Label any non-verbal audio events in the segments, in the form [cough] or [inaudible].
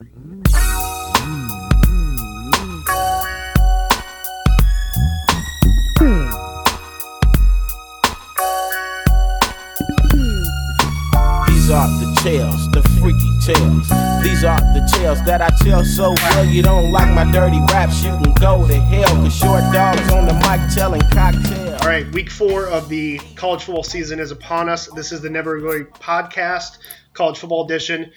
These are the tales, the freaky tales. These are the tales that I tell so well. You don't like my dirty raps, you can go to hell. Cause short dogs on the mic telling cocktails. All right, week four of the college football season is upon us. This is the Never Going podcast, college football edition.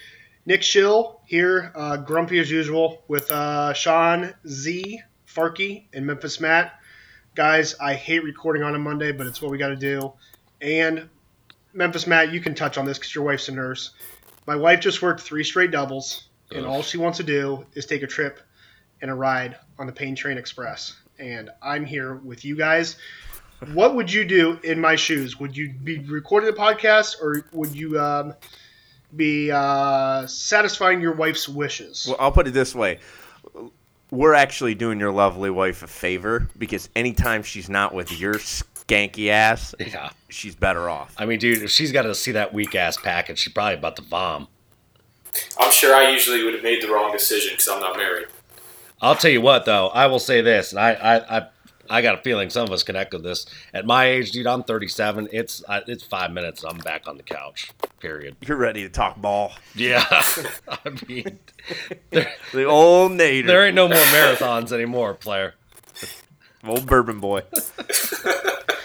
Nick Schill here, uh, grumpy as usual, with uh, Sean Z, Farkey, and Memphis Matt. Guys, I hate recording on a Monday, but it's what we got to do. And Memphis Matt, you can touch on this because your wife's a nurse. My wife just worked three straight doubles, and all she wants to do is take a trip and a ride on the Pain Train Express. And I'm here with you guys. What would you do in my shoes? Would you be recording the podcast, or would you um, be uh, satisfying your wife's wishes? Well, I'll put it this way. We're actually doing your lovely wife a favor because anytime she's not with your skanky ass, Yeah. she's better off. I mean, dude, if she's got to see that weak ass package, she's probably about to vom. I'm sure I usually would have made the wrong decision because I'm not married. I'll tell you what, though, I will say this, and I, I, I, I got a feeling some of us connect with this. At my age, dude, I'm 37. It's, I, it's five minutes. I'm back on the couch. Period. You're ready to talk ball. Yeah, [laughs] I mean, there, [laughs] The old Nader. there ain't no more marathons anymore, player. Old bourbon boy.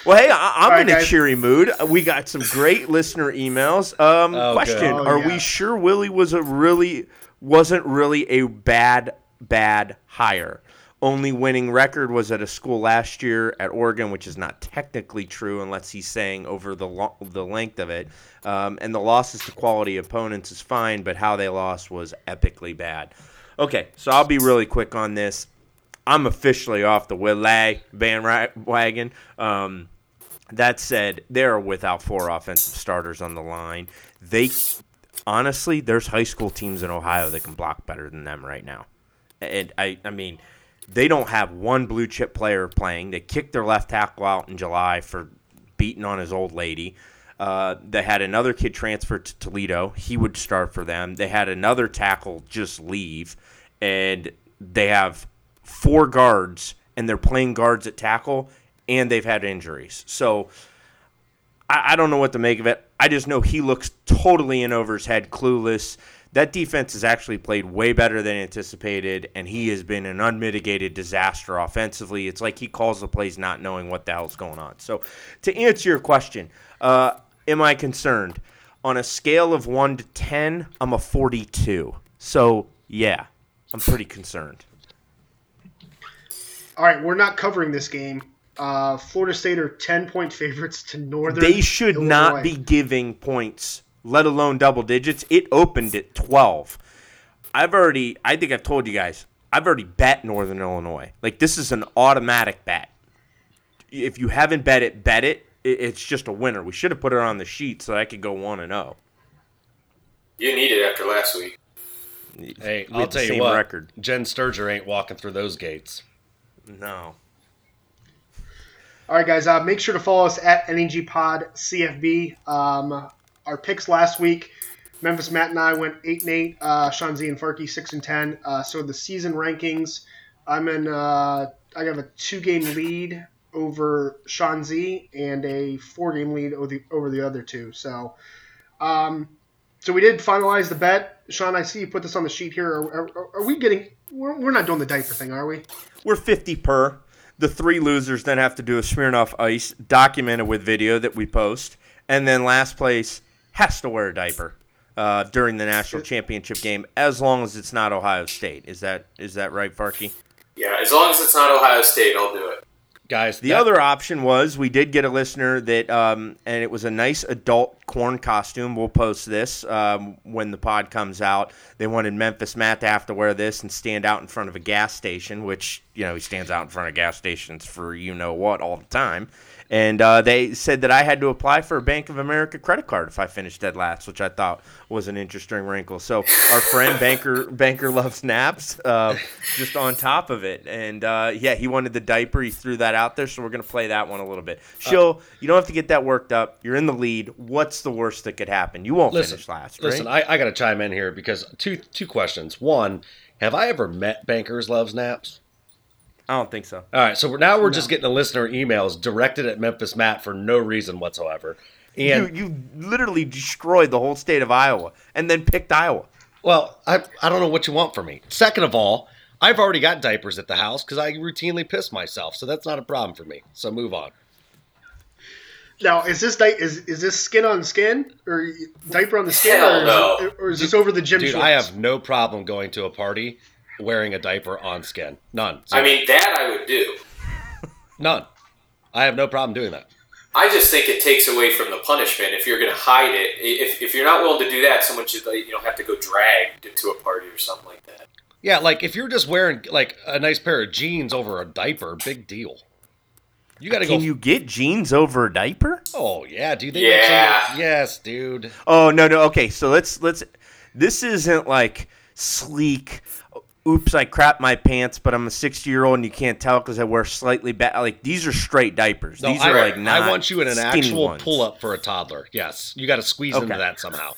well, hey, I, I'm right, in a cheery mood. We got some great listener emails. Um, Oh, question. Oh, Are yeah. we sure Willie was a really wasn't really a bad bad hire? Only winning record was at a school last year at Oregon, which is not technically true unless he's saying over the lo- the length of it. Um, and the losses to quality opponents is fine, but how they lost was epically bad. Okay, so I'll be really quick on this. I'm officially off the Willie bandwagon. Um, that said, they're without four offensive starters on the line. They honestly, there's high school teams in Ohio that can block better than them right now. And I, I mean, they don't have one blue chip player playing. They kicked their left tackle out in July for beating on his old lady. Uh, they had another kid transfer to Toledo. He would start for them. They had another tackle just leave, and they have four guards, and they're playing guards at tackle, and they've had injuries. So I, I don't know what to make of it. I just know he looks totally in over his head, clueless. That defense has actually played way better than anticipated, and he has been an unmitigated disaster offensively. It's like he calls the plays not knowing what the hell's going on. So, to answer your question, uh, am I concerned? On a scale of 1 to 10, I'm a 42. So, yeah, I'm pretty concerned. All right, we're not covering this game. Uh, Florida State are 10 point favorites to Northern. They should Illinois. not be giving points, let alone double digits. It opened at 12. I've already, I think I've told you guys, I've already bet Northern Illinois. Like, this is an automatic bet. If you haven't bet it, bet it. It- It's just a winner. We should have put it on the sheet so I could go 1 and oh. 0. You need it after last week. Hey, We I'll tell you same what, record. Jen Sturger ain't walking through those gates. No. All right, guys, uh, make sure to follow us at NEG Pod CFB. Um, our picks last week, Memphis Matt and I went eight and eight. Uh, Sean Z and Farkey six and ten. Uh, so the season rankings, I'm in. Uh, I have a two game lead over Sean Z and a four game lead over the over the other two. So, um, so we did finalize the bet. Sean, I see you put this on the sheet here. Are, are, are we getting? We're, we're not doing the diaper thing, are we? We're 50 per. The three losers then have to do a Smirnoff Ice, documented with video that we post. And then last place has to wear a diaper uh, during the national championship game, as long as it's not Ohio State. Is that is that right, Farkey? Yeah, as long as it's not Ohio State, I'll do it. Guys, The that- other option was we did get a listener that, um, and it was a nice adult corn costume. We'll post this um, when the pod comes out. They wanted Memphis Matt to have to wear this and stand out in front of a gas station, which you know he stands out in front of gas stations for you know what all the time. And uh, they said that I had to apply for a Bank of America credit card if I finished dead last, which I thought was an interesting wrinkle. So our friend Banker Banker loves naps, uh, just on top of it, and uh, yeah, he wanted the diaper. He threw that out there, so we're gonna play that one a little bit. Shill, you don't have to get that worked up. You're in the lead. What's the worst that could happen? You won't Listen, finish last, right? Listen, I, I got to chime in here because two two questions. One, have I ever met bankers loves naps? I don't think so. All right, so we're, now we're just getting the listener emails directed at Memphis Matt for no reason whatsoever. And you you literally destroyed the whole state of Iowa and then picked Iowa. well, I I don't know what you want from me. Second of all, I've already got diapers at the house because I routinely piss myself, so that's not a problem for me. So move on. Now, is this di- is is this skin on skin or diaper on the skin, Hell or, is no. it- or is this over the gym Dude, shorts? I have no problem going to a party wearing a diaper on skin. None. I mean, that I would do. none. I have no problem doing that. I just think it takes away from the punishment if you're going to hide it. If, if you're not willing to do that, someone should like, you know have to go dragged to a party or something like that. Yeah, like if you're just wearing like a nice pair of jeans over a diaper, big deal. You got to go. Can you get jeans over a diaper? oh yeah, dude. They Yeah. yes, dude. Oh no no okay so let's let's this isn't like sleek oops I crap my pants but I'm a 60 year old and you can't tell because I wear slightly bad like these are straight diapers No, these I, are like not I want you in an actual ones. pull up for a toddler. Yes, you got to squeeze into that somehow.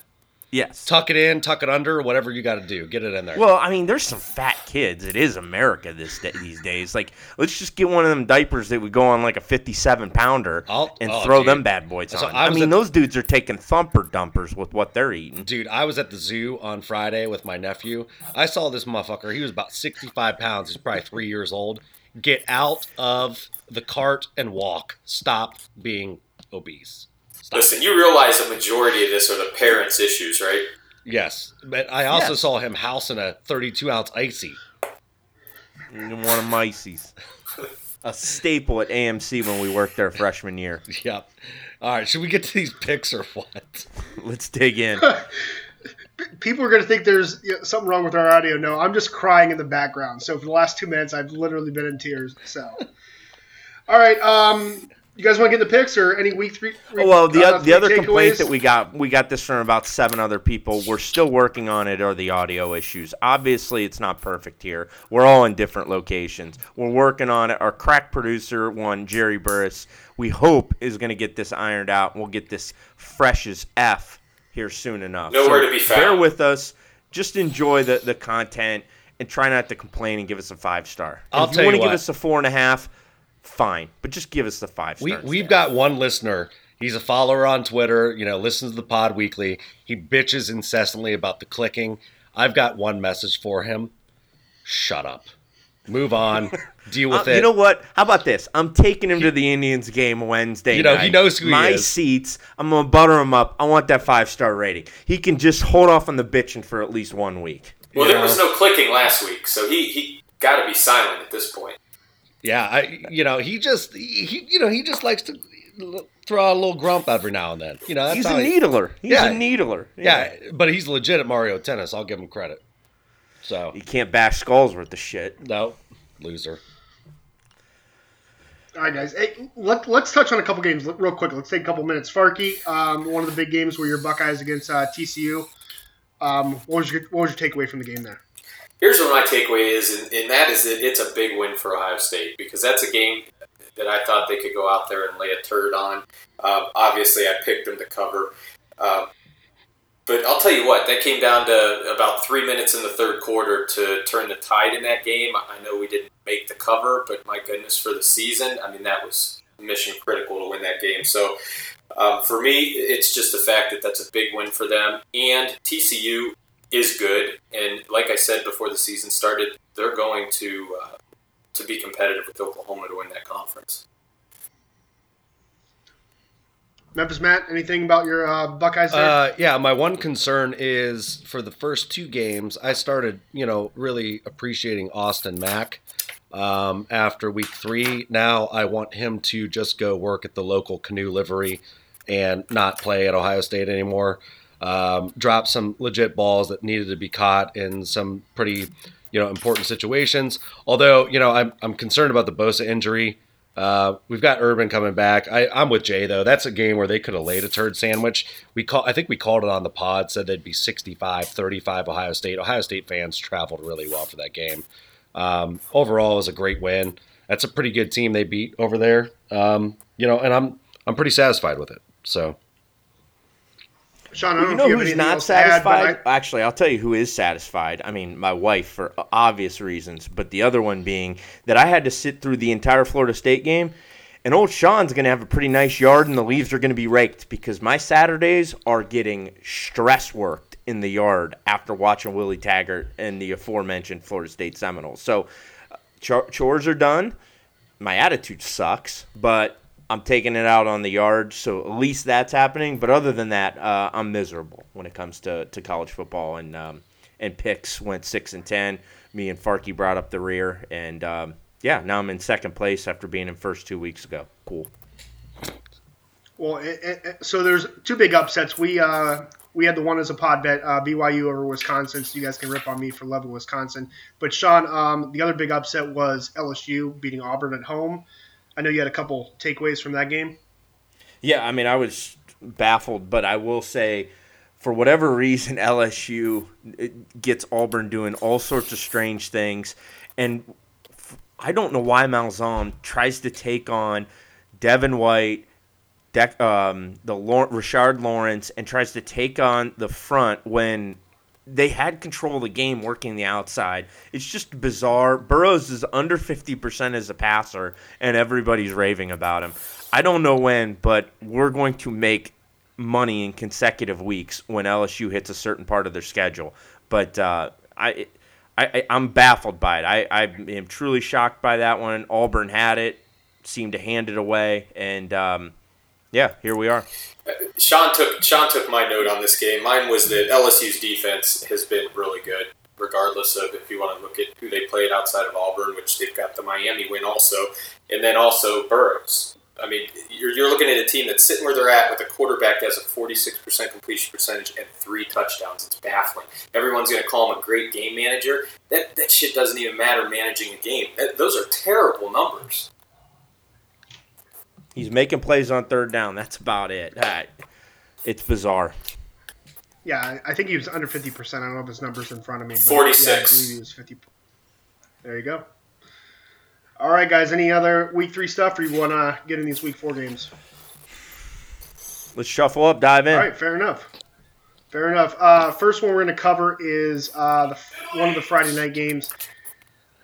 Yes Tuck it in, tuck it under, whatever you got to do. Get it in there. well I mean there's some fat kids it is America this day, these days like let's just get one of them diapers that would go on like a 57 pounder I'll- and oh, throw dude. them bad boys So on I I, mean at- those dudes are taking thumper dumpers with what they're eating Dude, I was at the zoo on Friday with my nephew. I saw this motherfucker. He was about 65 pounds. He's probably three years old. Get out of the cart and walk. Stop being obese. Stop. Listen, you realize the majority of this are the parents' issues, right? Yes. But I also Yes. saw him housing a 32 ounce icy. one of Macy's a staple at AMC when we worked there freshman year [laughs] Yep. All right. Should we get to these picks or what? let's dig in [laughs] People are going to think there's you know, something wrong with our audio. No, I'm just crying in the background. So for the last two minutes, I've literally been in tears. So, [laughs] all right, um, you guys want to get in the picks or any week three? Oh, well, the, uh, oth- the other three complaint that we got, we got this from about seven other people. We're still working on it, are the audio issues. Obviously, it's not perfect here. We're all in different locations. We're working on it. Our crack producer, one Jerry Burris, we hope is going to get this ironed out. We'll get this fresh as f here soon enough. Nowhere to be found. Bear with us. Just enjoy the the content and try not to complain and give us a five star. I'll if you tell want you to give us a four and a half, fine, but just give us the five We, stars. we've got one listener. He's a follower on Twitter, you know, listens to the pod weekly. He bitches incessantly about the clicking. I've got one message for him. Shut up. Move on. [laughs] Deal with Uh, it. You know what? How about this? I'm taking him to the Indians game Wednesday. You know, he knows who he My is. seats. I'm gonna butter him up. I want that five star rating. He can just hold off on the bitching for at least one week. Well, You there was no clicking last week, so he he got to be silent at this point. Yeah, I you know, he just he, he- you know, he just likes to throw out a little grump every now and then. You know, that's He's how a he- needler. He's Yeah. a needler. Yeah, but he's legit at Mario Tennis. I'll give him credit. So, You can't bash skulls worth the shit. no, loser. All right, guys. Hey, let, let's touch on a couple games real quick. Let's take a couple minutes. Farkey, um, one of the big games where your Buckeyes against uh, TCU. Um, what was your what was your takeaway from the game there? Here's what my takeaway is, and, and that is that it's a big win for Ohio State because that's a game that I thought they could go out there and lay a turd on. Um, obviously, I picked them to cover. Um, but I'll tell you what, that came down to about three minutes in the third quarter to turn the tide in that game. I know we didn't make the cover, but my goodness, for the season, I mean, that was mission critical to win that game. So um, for me, it's just the fact that that's a big win for them. And TCU is good, and like I said before the season started, they're going to uh, to be competitive with Oklahoma to win that conference. Memphis Matt, anything about your uh, Buckeyes there? Uh, yeah, my one concern is for the first two games, I started, you know, really appreciating Austin Mack. Um, after week three, now I want him to just go work at the local canoe livery and not play at Ohio State anymore. Um, drop some legit balls that needed to be caught in some pretty, you know, important situations. Although, you know, I'm, I'm concerned about the Bosa injury. Uh, we've got Urban coming back. I, I'm with Jay though. That's a game where they could have laid a turd sandwich. We call, I think we called it on the pod. Said they'd be 65-35 Ohio State. Ohio State fans traveled really well for that game. Um, overall, it was a great win. That's a pretty good team they beat over there. Um, you know, and I'm I'm pretty satisfied with it. So. Sean, I don't you know, know if you who's not to add, satisfied? I- Actually, I'll tell you who is satisfied. I mean, my wife for obvious reasons, but the other one being that I had to sit through the entire Florida State game, and old Sean's going to have a pretty nice yard, and the leaves are going to be raked because my Saturdays are getting stress worked in the yard after watching Willie Taggart and the aforementioned Florida State Seminoles. So, uh, chores are done. My attitude sucks, but I'm taking it out on the yard, so at least that's happening. But other than that, uh, I'm miserable when it comes to, to college football. And um, and picks went six and ten. Me and Farkey brought up the rear, and um, yeah, now I'm in second place after being in first two weeks ago. Cool. Well, it, it, so there's two big upsets. We uh, we had the one as a pod bet, uh, BYU over Wisconsin. So you guys can rip on me for loving Wisconsin. But Sean, um, the other big upset was LSU beating Auburn at home. I know you had a couple takeaways from that game. Yeah, I mean, I was baffled, but I will say, for whatever reason, [laughs] LSU gets Auburn doing all sorts of strange things, and I don't know why Malzahn tries to take on Devin White, Dec- um, the Lor- Rashard Lawrence, and tries to take on the front when they had control of the game working the outside. It's just bizarre. Burrows is under 50% as a passer, and everybody's raving about him. I don't know when, but we're going to make money in consecutive weeks when LSU hits a certain part of their schedule. But uh, I, I, I'm baffled by it. I, I am truly shocked by that one. Auburn had it, seemed to hand it away, and um, yeah, here we are. Sean took Sean took my note on this game. Mine was that LSU's defense has been really good, regardless of if you want to look at who they played outside of Auburn, which they've got the Miami win also, and then also Burrows. I mean, you're, you're looking at a team that's sitting where they're at with a quarterback that has a 46% completion percentage and three touchdowns. It's baffling. Everyone's going to call him a great game manager. That, that shit doesn't even matter managing a game. That, those are terrible numbers. He's making plays on third down. That's about it. Uh, It's bizarre. Yeah, I- I think he was under 50%. I don't know if his number's in front of me. 46. Yeah, I believe he was 50. There you go. All right, guys. Any other week three stuff, or you want to get in these week four games? Let's shuffle up, dive in. All right, fair enough. Fair enough. Uh, first one we're going to cover is uh, the, one of the Friday night games.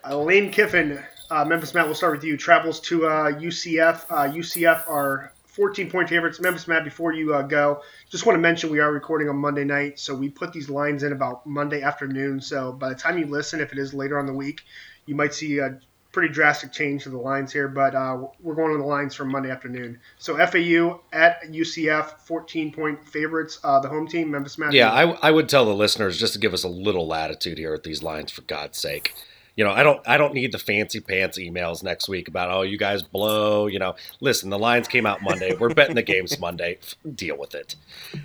Uh, Lane Kiffin, uh, Memphis Matt, we'll start with you. Travels to uh, UCF. Uh, UCF are 14 point favorites. Memphis Matt, before you uh, go, just want to mention we are recording on Monday night, so we put these lines in about Monday afternoon. So by the time you listen, if it is later on the week, you might see a pretty drastic change to the lines here, but uh, we're going on the lines from Monday afternoon. So FAU at UCF, 14 point favorites. Uh, the home team, Memphis Matt. Yeah, I, I would tell the listeners just to give us a little latitude here at these lines, for God's sake. You know, I don't I don't need the fancy pants emails next week about oh you guys blow. You know, listen, the lines came out Monday. We're betting the games [laughs] Monday. Deal with it.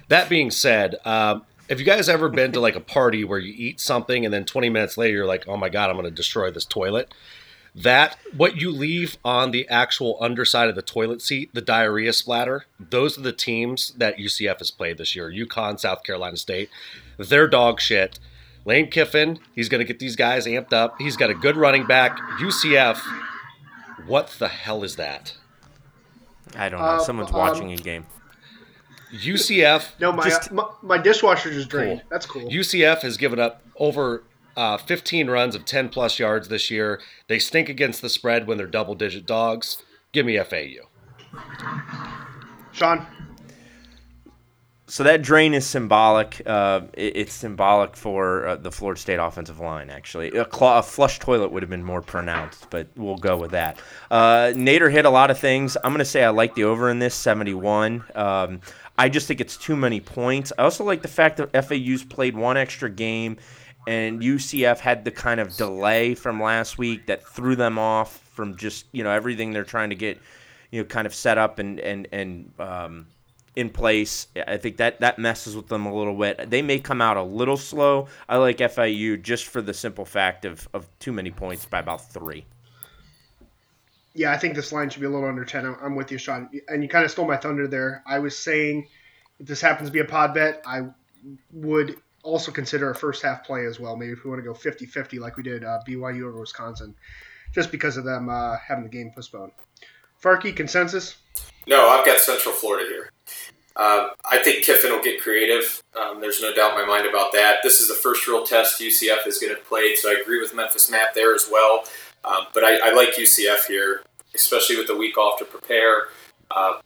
That being said, um, have you guys ever been to like a party where you eat something and then 20 minutes later you're like, oh my god, I'm going to destroy this toilet? That what you leave on the actual underside of the toilet seat, the diarrhea splatter. Those are the teams that UCF has played this year. UConn, South Carolina State. They're dog shit. Lane Kiffin, he's going to get these guys amped up. He's got a good running back. UCF, what the hell is that? I don't know. Uh, Someone's um, watching a game. UCF, [laughs] No, my, Just- my my dishwasher just drained. Cool. That's cool. UCF has given up over uh, 15 runs of 10 plus yards this year. They stink against the spread when they're double digit dogs. Give me FAU. Sean, So that drain is symbolic. Uh, it- it's symbolic for uh, the Florida State offensive line. Actually, a, a flush toilet would have been more pronounced, but we'll go with that. Uh, Nader hit a lot of things. I'm going to say I like the over in this 71. Um, I just think it's too many points. I also like the fact that FAU's played one extra game, and UCF had the kind of delay from last week that threw them off from just you know everything they're trying to get you know kind of set up and and and um, in place. I think that that messes with them a little bit. They may come out a little slow. I like FIU just for the simple fact of, of too many points by about three. yeah, I think this line should be a little under 10. I'm, I'm with you, Sean. And you kind of stole my thunder there. I was saying if this happens to be a pod bet, I would also consider a first half play as well. Maybe if we want to go 50 50 like we did uh, BYU over Wisconsin, just because of them uh, having the game postponed. Farkey, consensus? No, I've got Central Florida here. Uh, I think Kiffin will get creative. Um, there's no doubt in my mind about that. This is the first real test UCF is going to play, so I agree with Memphis Matt there as well. Um, but I, I, like UCF here, especially with the week off to prepare. Uh,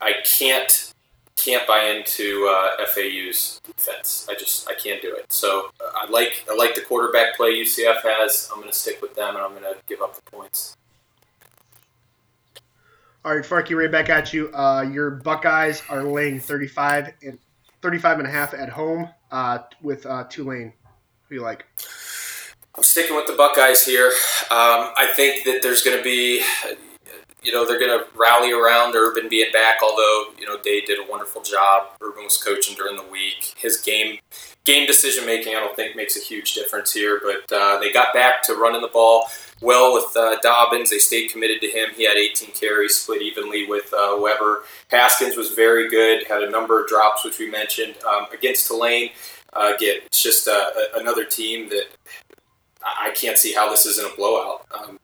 I can't can't buy into uh, FAU's defense. I just I can't do it. So uh, I like I like the quarterback play UCF has. I'm going to stick with them, and I'm going to give up the points. All right, Farkey, right back at you. Uh, your Buckeyes are laying 35 and 35 and a half at home uh, with uh, Tulane. Who you like? I'm sticking with the Buckeyes here. Um, I think that there's going to be, you know, they're going to rally around Urban being back. Although you know Day did a wonderful job. Urban was coaching during the week. His game game decision making, I don't think makes a huge difference here. But uh, they got back to running the ball well with uh, Dobbins. They stayed committed to him. He had 18 carries, split evenly with uh, Weber. Haskins was very good. Had a number of drops, which we mentioned um, against Tulane. Uh, again, it's just uh, another team that I can't see how this isn't a blowout. Um,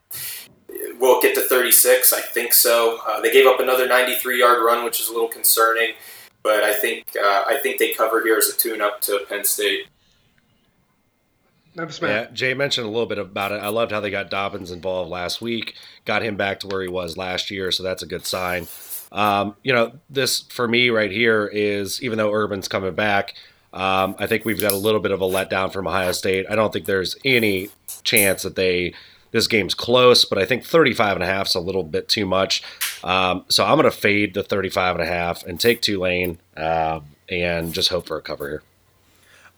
will get to 36? I think so. Uh, they gave up another 93-yard run, which is a little concerning, but I think uh, I think they cover here as a tune-up to Penn State. Yeah, Jay mentioned a little bit about it. I loved how they got Dobbins involved last week, got him back to where he was last year, so that's a good sign. Um, you know, this for me right here is even though Urban's coming back, um, I think we've got a little bit of a letdown from Ohio State. I don't think there's any chance that they this game's close, but I think 35 and a half is a little bit too much. Um, so I'm going to fade the 35 and a half and take Tulane uh, and just hope for a cover here.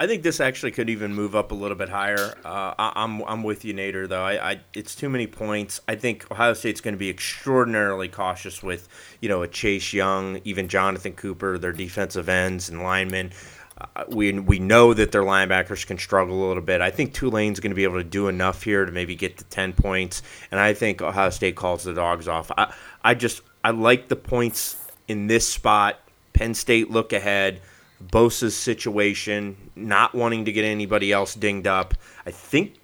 I think this actually could even move up a little bit higher. Uh, I, am I'm, I'm with you, Nader. Though I, I it's too many points. I think Ohio State's going to be extraordinarily cautious with you know a Chase Young, even Jonathan Cooper, their defensive ends and linemen. Uh, we we know that their linebackers can struggle a little bit. I think Tulane's going to be able to do enough here to maybe get to ten points, and I think Ohio State calls the dogs off. I I just I like the points in this spot. Penn State look ahead. Bosa's situation, not wanting to get anybody else dinged up. I think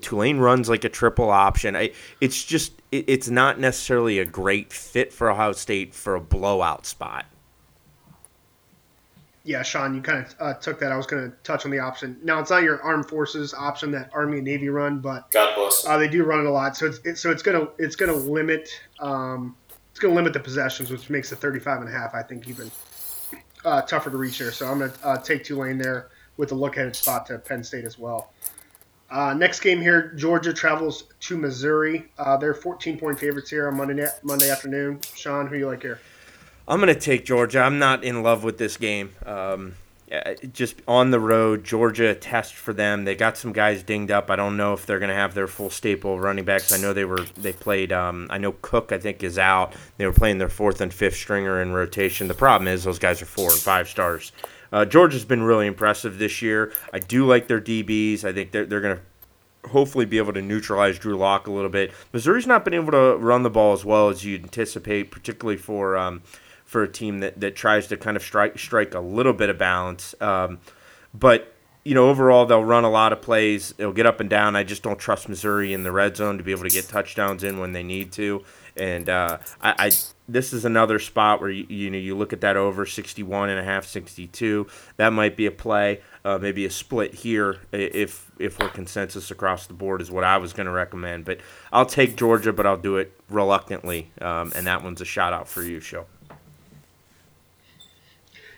Tulane runs like a triple option. I, it's just it, it's not necessarily a great fit for Ohio State for a blowout spot yeah, Sean, you kind of uh, took that. I was going to touch on the option. Now it's not your armed forces option that Army and Navy run, but God bless. Uh, they do run it a lot. So it's it, so it's gonna it's gonna limit um, it's gonna limit the possessions, which makes the 35 and a half I think even uh, tougher to reach there. So I'm gonna uh, take Tulane there with a look ahead spot to Penn State as well. Uh, next game here, Georgia travels to Missouri. Uh, they're 14 point favorites here on Monday Monday afternoon. Sean, who do you like here? I'm going to take Georgia. I'm not in love with this game. Um, just on the road, Georgia test for them. They got some guys dinged up. I don't know if they're going to have their full staple running backs. I know they were they played. Um, I know Cook I think is out. They were playing their fourth and fifth stringer in rotation. The problem is those guys are four or five stars. Uh, Georgia's been really impressive this year. I do like their DBs. I think they're they're going to hopefully be able to neutralize Drew Lock a little bit. Missouri's not been able to run the ball as well as you'd anticipate, particularly for. Um, for a team that, that tries to kind of strike strike a little bit of balance. Um, but you know, overall they'll run a lot of plays. They'll get up and down. I just don't trust Missouri in the red zone to be able to get touchdowns in when they need to. And uh, I, I, this is another spot where you, you know you look at that over 61 and a half, 62. That might be a play. Uh, maybe a split here if if we're consensus across the board is what I was going to recommend. But I'll take Georgia, but I'll do it reluctantly. Um, and that one's a shout out for you, show.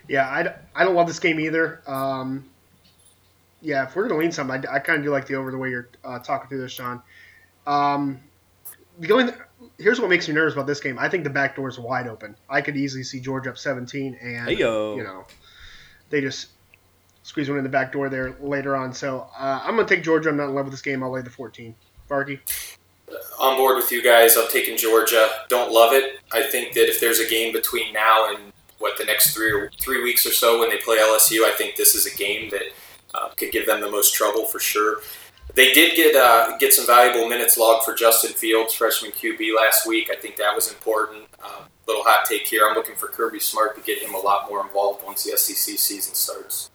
Yeah, I, I don't love this game either. Um, yeah, if we're going to lean some, I, I kind of do like the over the way you're uh, talking through this, Sean. Um, the only here's what makes me nervous about this game. I think the back door is wide open. I could easily see Georgia up 17, and Hey-yo. you know they just squeeze one in the back door there later on. So uh, I'm going to take Georgia. I'm not in love with this game. I'll lay the 14. Farkey? On board with you guys. I'm taking Georgia. Don't love it. I think that if there's a game between now and what the next three or three weeks or so when they play LSU. I think this is a game that uh, could give them the most trouble for sure. They did get uh, get some valuable minutes logged for Justin Fields, freshman QB, last week. I think that was important. Uh, little hot take here. I'm looking for Kirby Smart to get him a lot more involved once the SEC season starts.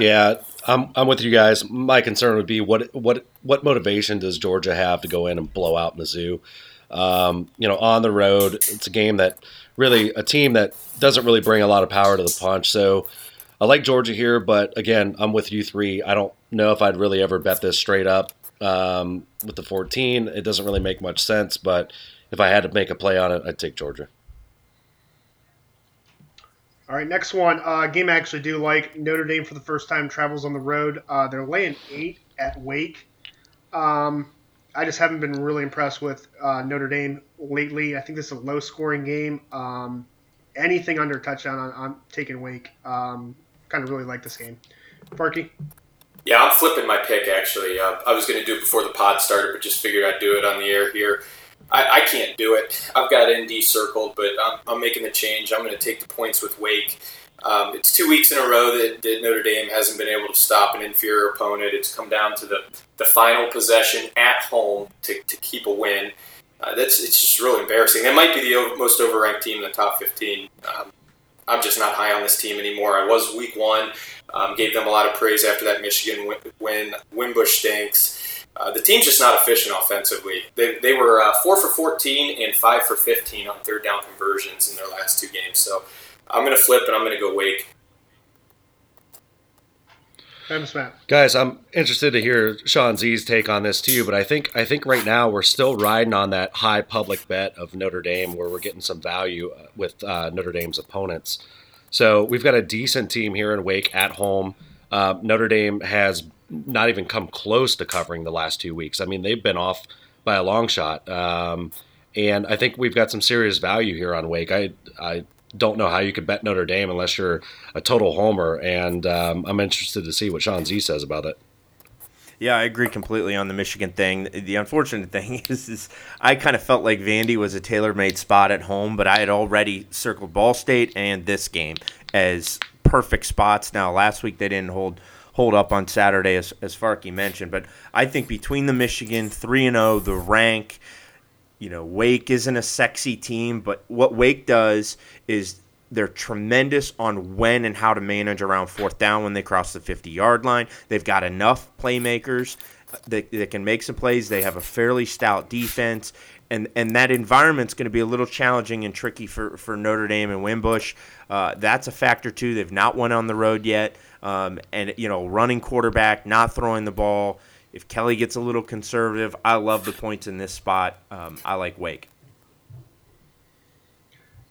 Yeah, I'm, I'm with you guys. My concern would be what what what motivation does Georgia have to go in and blow out Mizzou? Um, you know, on the road, it's a game that really a team that doesn't really bring a lot of power to the punch. So I like Georgia here, but again, I'm with you three. I don't know if I'd really ever bet this straight up um, with the 14. It doesn't really make much sense, but if I had to make a play on it, I'd take Georgia. All right, next one. Uh, game I actually do like. Notre Dame for the first time travels on the road. Uh, they're laying eight at Wake. Um, I just haven't been really impressed with uh, Notre Dame lately. I think this is a low scoring game. Um, anything under a touchdown, I'm, I'm taking Wake. Um, kind of really like this game. Parky? Yeah, I'm flipping my pick actually. Uh, I was going to do it before the pod started, but just figured I'd do it on the air here. I, I can't do it. I've got ND circled, but I'm, I'm making the change. I'm going to take the points with Wake. Um, it's two weeks in a row that, that, Notre Dame hasn't been able to stop an inferior opponent. It's come down to the, the final possession at home to, to keep a win. Uh, that's it's just really embarrassing. They might be the most overranked team in the top 15. Um, I'm just not high on this team anymore. I was week one, um, gave them a lot of praise after that Michigan win. Wimbush stinks. Uh, the team's just not efficient offensively. They, they were uh, 4 for 14 and 5 for 15 on third down conversions in their last two games. So I'm going to flip and I'm going to go Wake. Thanks, Matt. Guys, I'm interested to hear Sean Z's take on this too, but I think I think right now we're still riding on that high public bet of Notre Dame, where we're getting some value uh, with uh, Notre Dame's opponents. So we've got a decent team here in Wake at home. Uh, Notre Dame has not even come close to covering the last two weeks. I mean, they've been off by a long shot. Um, and I think we've got some serious value here on Wake. I, I don't know how you could bet Notre Dame unless you're a total homer. And um, I'm interested to see what Sean Z says about it. Yeah, I agree completely on the Michigan thing. The unfortunate [laughs] thing is, is I kind of felt like Vandy was a tailor-made spot at home, but I had already circled Ball State and this game as perfect spots. Now, last week they didn't hold hold up on Saturday, as, as Farkey mentioned. But I think between the Michigan 3 and 0, the rank, you know, Wake isn't a sexy team, but what Wake does is they're tremendous on when and how to manage around fourth down when they cross the 50 yard line. They've got enough playmakers that, that can make some plays. They have a fairly stout defense. And, and that environment's going to be a little challenging and tricky for, for Notre Dame and Wimbush. Uh, that's a factor, too. They've not won on the road yet. Um, and you know, running quarterback, not throwing the ball. If Kelly gets a little conservative, I love the points in this spot. Um, I like Wake.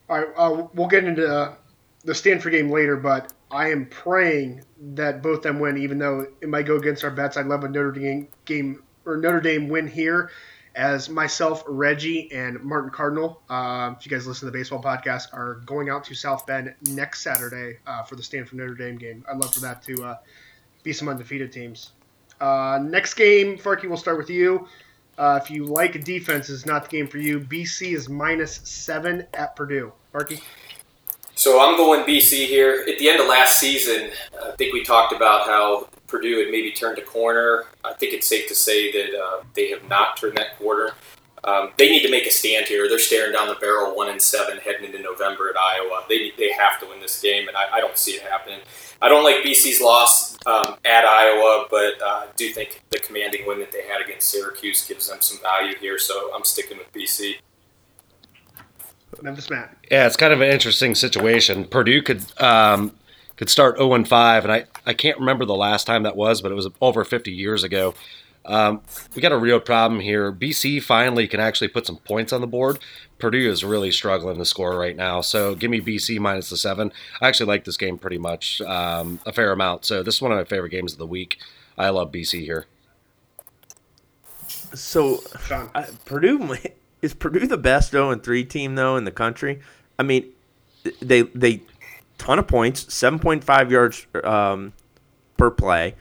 All right, uh, we'll get into the Stanford game later, but I am praying that both them win. Even though it might go against our bets, I'd love a Notre Dame game or Notre Dame win here as myself, Reggie, and Martin Cardinal, uh, if you guys listen to the baseball podcast, are going out to South Bend next Saturday uh, for the Stanford Notre Dame game. I'd love for that to uh, be some undefeated teams. Uh, next game, Farkey, we'll start with you. Uh, if you like defense, is not the game for you. BC is minus seven at Purdue. Farkey? So I'm going BC here. At the end of last season, I think we talked about how Purdue had maybe turned a corner. I think it's safe to say that uh, they have not turned that corner. Um, they need to make a stand here. They're staring down the barrel, one and seven, heading into November at Iowa. They they have to win this game, and I, I don't see it happening. I don't like BC's loss um, at Iowa, but uh, I uh, do think the commanding win that they had against Syracuse gives them some value here. So I'm sticking with BC. Memphis Matt. Yeah, it's kind of an interesting situation. Purdue could um, could start 0 and 5, and I, I can't remember the last time that was, but it was over 50 years ago. Um, we got a real problem here. BC finally can actually put some points on the board. Purdue is really struggling to score right now, so give me BC minus the seven. I actually like this game pretty much um, a fair amount. So this is one of my favorite games of the week. I love BC here. So uh, Purdue [laughs] is Purdue the best 0 and 3 team though in the country? I mean, they they ton of points, 7.5 yards um, per play.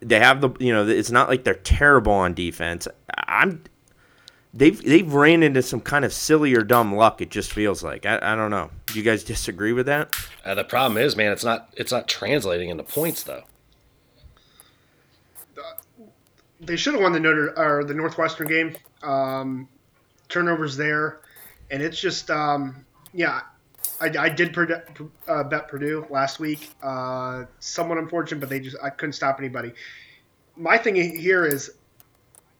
They have the you know it's not like they're terrible on defense. I'm they've they've ran into some kind of silly or dumb luck. It just feels like I, I don't know. Do you guys disagree with that? Uh, the problem is, man, it's not it's not translating into points though. they should have won the Notre or the Northwestern game. Um, turnovers there, and it's just um, yeah. I, I did uh, bet Purdue last week. Uh, somewhat unfortunate, but they just I couldn't stop anybody. My thing here is,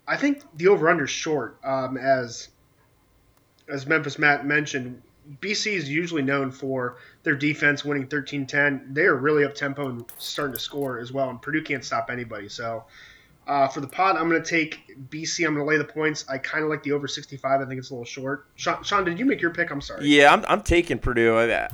I think the over under is short. Um, as as Memphis Matt mentioned, BC is usually known for their defense winning 13-10. They are really up tempo and starting to score as well, and Purdue can't stop anybody. So uh, for the pod, I'm going to take BC. I'm going to lay the points. I kind of like the over 65. I think it's a little short. Sean, Sean, did you make your pick? I'm sorry. Yeah, I'm, I'm taking Purdue.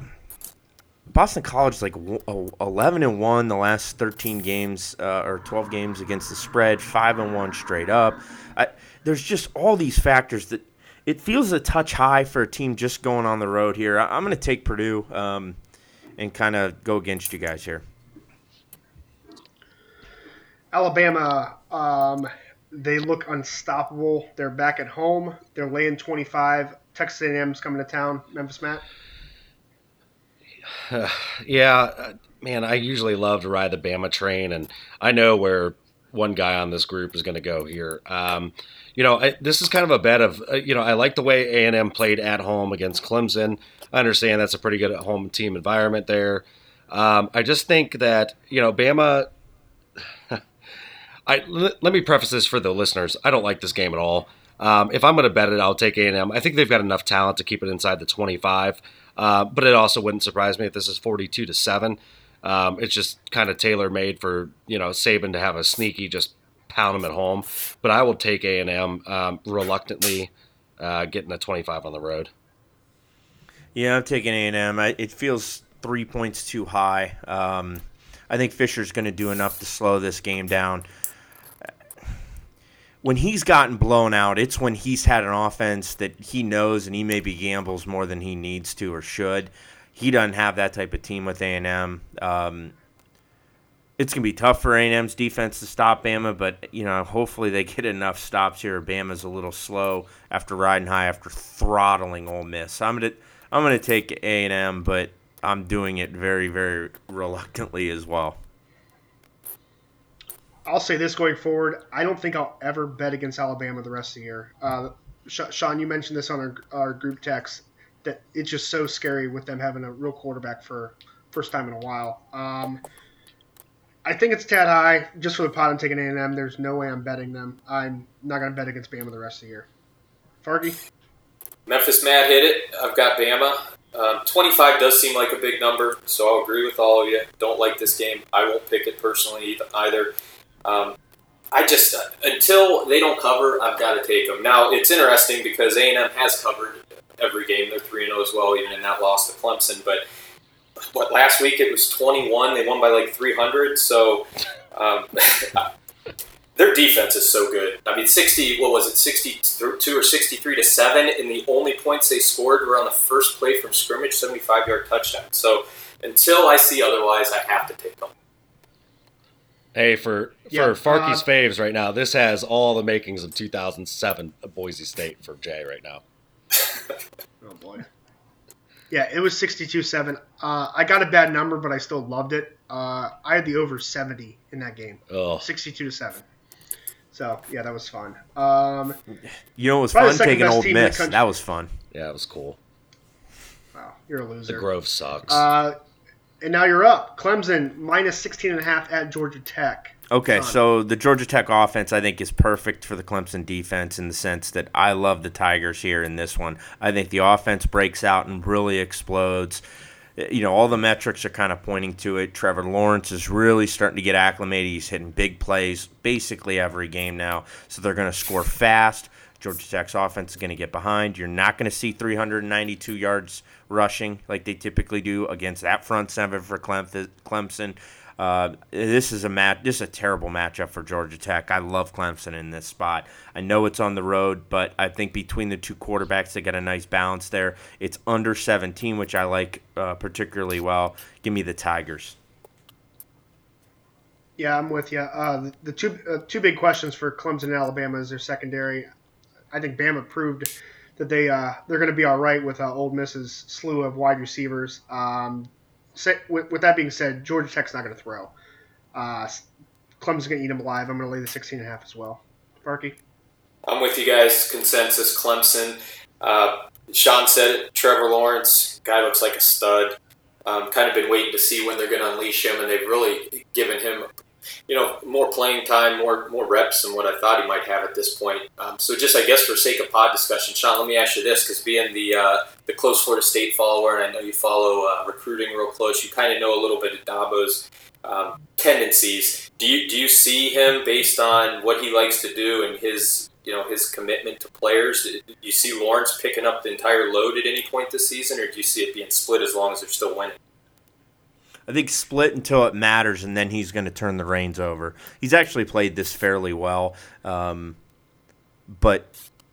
Boston College is like 11 and one the last 13 games uh, or 12 games against the spread, five and one straight up. I, there's just all these factors that it feels a touch high for a team just going on the road here. I, am going to take Purdue um, and kind of go against you guys here. Alabama, um, they look unstoppable. They're back at home. They're laying 25. Texas A&M's coming to town. Memphis, Matt. [sighs] yeah, uh, man, I usually love to ride the Bama train, and I know where one guy on this group is going to go here. Um, you know, I, this is kind of a bet of, uh, you know, I like the way A&M played at home against Clemson. I understand that's a pretty good at home team environment there. Um, I just think that, you know, Bama [laughs] – I l- let me preface this for the listeners. I don't like this game at all. Um, if I'm going to bet it, I'll take A&M. I think they've got enough talent to keep it inside the 25. Uh, but it also wouldn't surprise me if this is 42 to seven. Um, it's just kind of tailor made for you know Saban to have a sneaky just pound them at home. But I will take A and M um, reluctantly, uh, getting a 25 on the road. Yeah, I'm taking A and M. It feels three points too high. Um, I think Fisher's going to do enough to slow this game down when he's gotten blown out, it's when he's had an offense that he knows and he maybe gambles more than he needs to or should. He doesn't have that type of team with A and M. Um, it's gonna be tough for A and M's defense to stop Bama, but you know, hopefully they get enough stops here. Bama's a little slow after riding high after throttling Ole Miss. I'm gonna I'm gonna take A and M, but I'm doing it very very reluctantly as well. I'll say this going forward. I don't think I'll ever bet against Alabama the rest of the year. Uh, Sean, you mentioned this on our, our group text that it's just so scary with them having a real quarterback for first time in a while. Um, I think it's tad high just for the pot. I'm taking A and M. There's no way I'm betting them. I'm not going to bet against Bama the rest of the year. Farkey. Memphis Matt hit it. I've got Bama. Um, 25 does seem like a big number, so I'll agree with all of you. Don't like this game. I won't pick it personally either. Um, I just uh, until they don't cover, I've got to take them. Now it's interesting because A and M has covered every game. They're three and zero oh as well, even in that loss to Clemson. But what last week it was twenty one. They won by like three hundred. So um, [laughs] their defense is so good. I mean, sixty. What was it? Sixty two or sixty three to seven. And the only points they scored were on the first play from scrimmage, seventy five yard touchdown. So until I see otherwise, I have to take them. Hey, for for yeah, Farkey's uh, faves right now, this has all the makings of 2007 Boise State for Jay right now. [laughs] oh boy. Yeah, it was 62-7. Uh, I got a bad number, but I still loved it. Uh, I had the over 70 in that game. Oh. 62-7. So, yeah, that was fun. Um, you know, it was fun taking Ole Miss. That was fun. Yeah, it was cool. Wow, you're a loser. The Grove sucks. Uh, and now you're up. Clemson minus 16 and a half at Georgia Tech. Okay, so the Georgia Tech offense, I think, is perfect for the Clemson defense in the sense that I love the Tigers here in this one. I think the offense breaks out and really explodes. Eh, you know, all the metrics are kind of pointing to it. Trevor Lawrence is really starting to get acclimated. He's hitting big plays basically every game now. So they're going to score fast. Georgia Tech's offense is going to get behind. You're not going to see 392 yards rushing like they typically do against that front seven for Clemson. Uh, this is a match. This is a terrible matchup for Georgia Tech. I love Clemson in this spot. I know it's on the road, but I think between the two quarterbacks, they got a nice balance there. It's under 17, which I like uh, particularly well. Give me the Tigers. Yeah, I'm with you. Uh, the, the, two uh, two big questions for Clemson and Alabama is their secondary. I think Bama proved that they uh, they're going to be all right with uh, Ole Miss's slew of wide receivers. Um, say, with, with, that being said, Georgia Tech's not going to throw. Uh, Clemson's going to eat them alive. I'm going to lay the 16 and a half as well. Farkey? I'm with you guys. Consensus Clemson. Uh, Sean said it. Trevor Lawrence, guy looks like a stud. Um, kind of been waiting to see when they're going to unleash him, and they've really given him, you know, more playing time, more more reps than what I thought he might have at this point. Um, so, just I guess for sake of pod discussion, Sean, let me ask you this: because being the uh, the close Florida State follower, and I know you follow uh, recruiting real close, you kind of know a little bit of Dabo's um, tendencies. Do you do you see him based on what he likes to do and his you know his commitment to players? Do you see Lawrence picking up the entire load at any point this season, or do you see it being split as long as they're still winning? I think split until it matters, and then he's going to turn the reins over. He's actually played this fairly well, um, but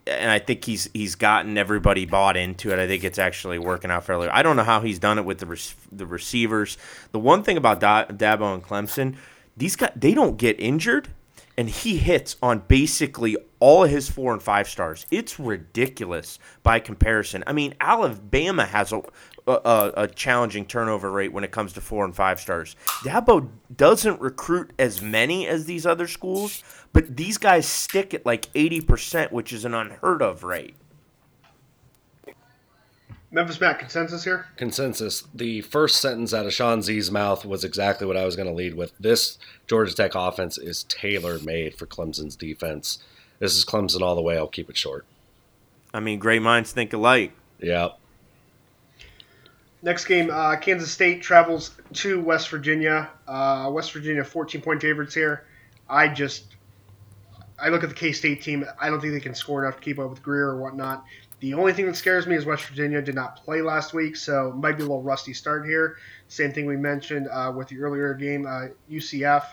and I think he's he's gotten everybody bought into it. I think it's actually working out fairly. I don't know how he's done it with the the receivers. The one thing about Dabo and Clemson, these guys they don't get injured and he hits on basically all of his four and five stars. It's ridiculous by comparison. I mean, Alabama has a, a, a, challenging turnover rate when it comes to four and five stars. Dabo doesn't recruit as many as these other schools, but these guys stick at like 80%, which is an unheard of rate. Memphis Matt, consensus here? Consensus. The first sentence out of Sean Z's mouth was exactly what I was going to lead with. This Georgia Tech offense is tailor made for Clemson's defense. This is Clemson all the way. I'll keep it short. I mean, great minds think alike. Yep. Next game, uh, Kansas State travels to West Virginia. Uh, West Virginia, 14 point favorites here. I just, I look at the K State team. I don't think they can score enough to keep up with Grier or whatnot. The only thing that scares me is West Virginia did not play last week, so might be a little rusty start here. Same thing we mentioned uh, with the earlier game, uh, UCF.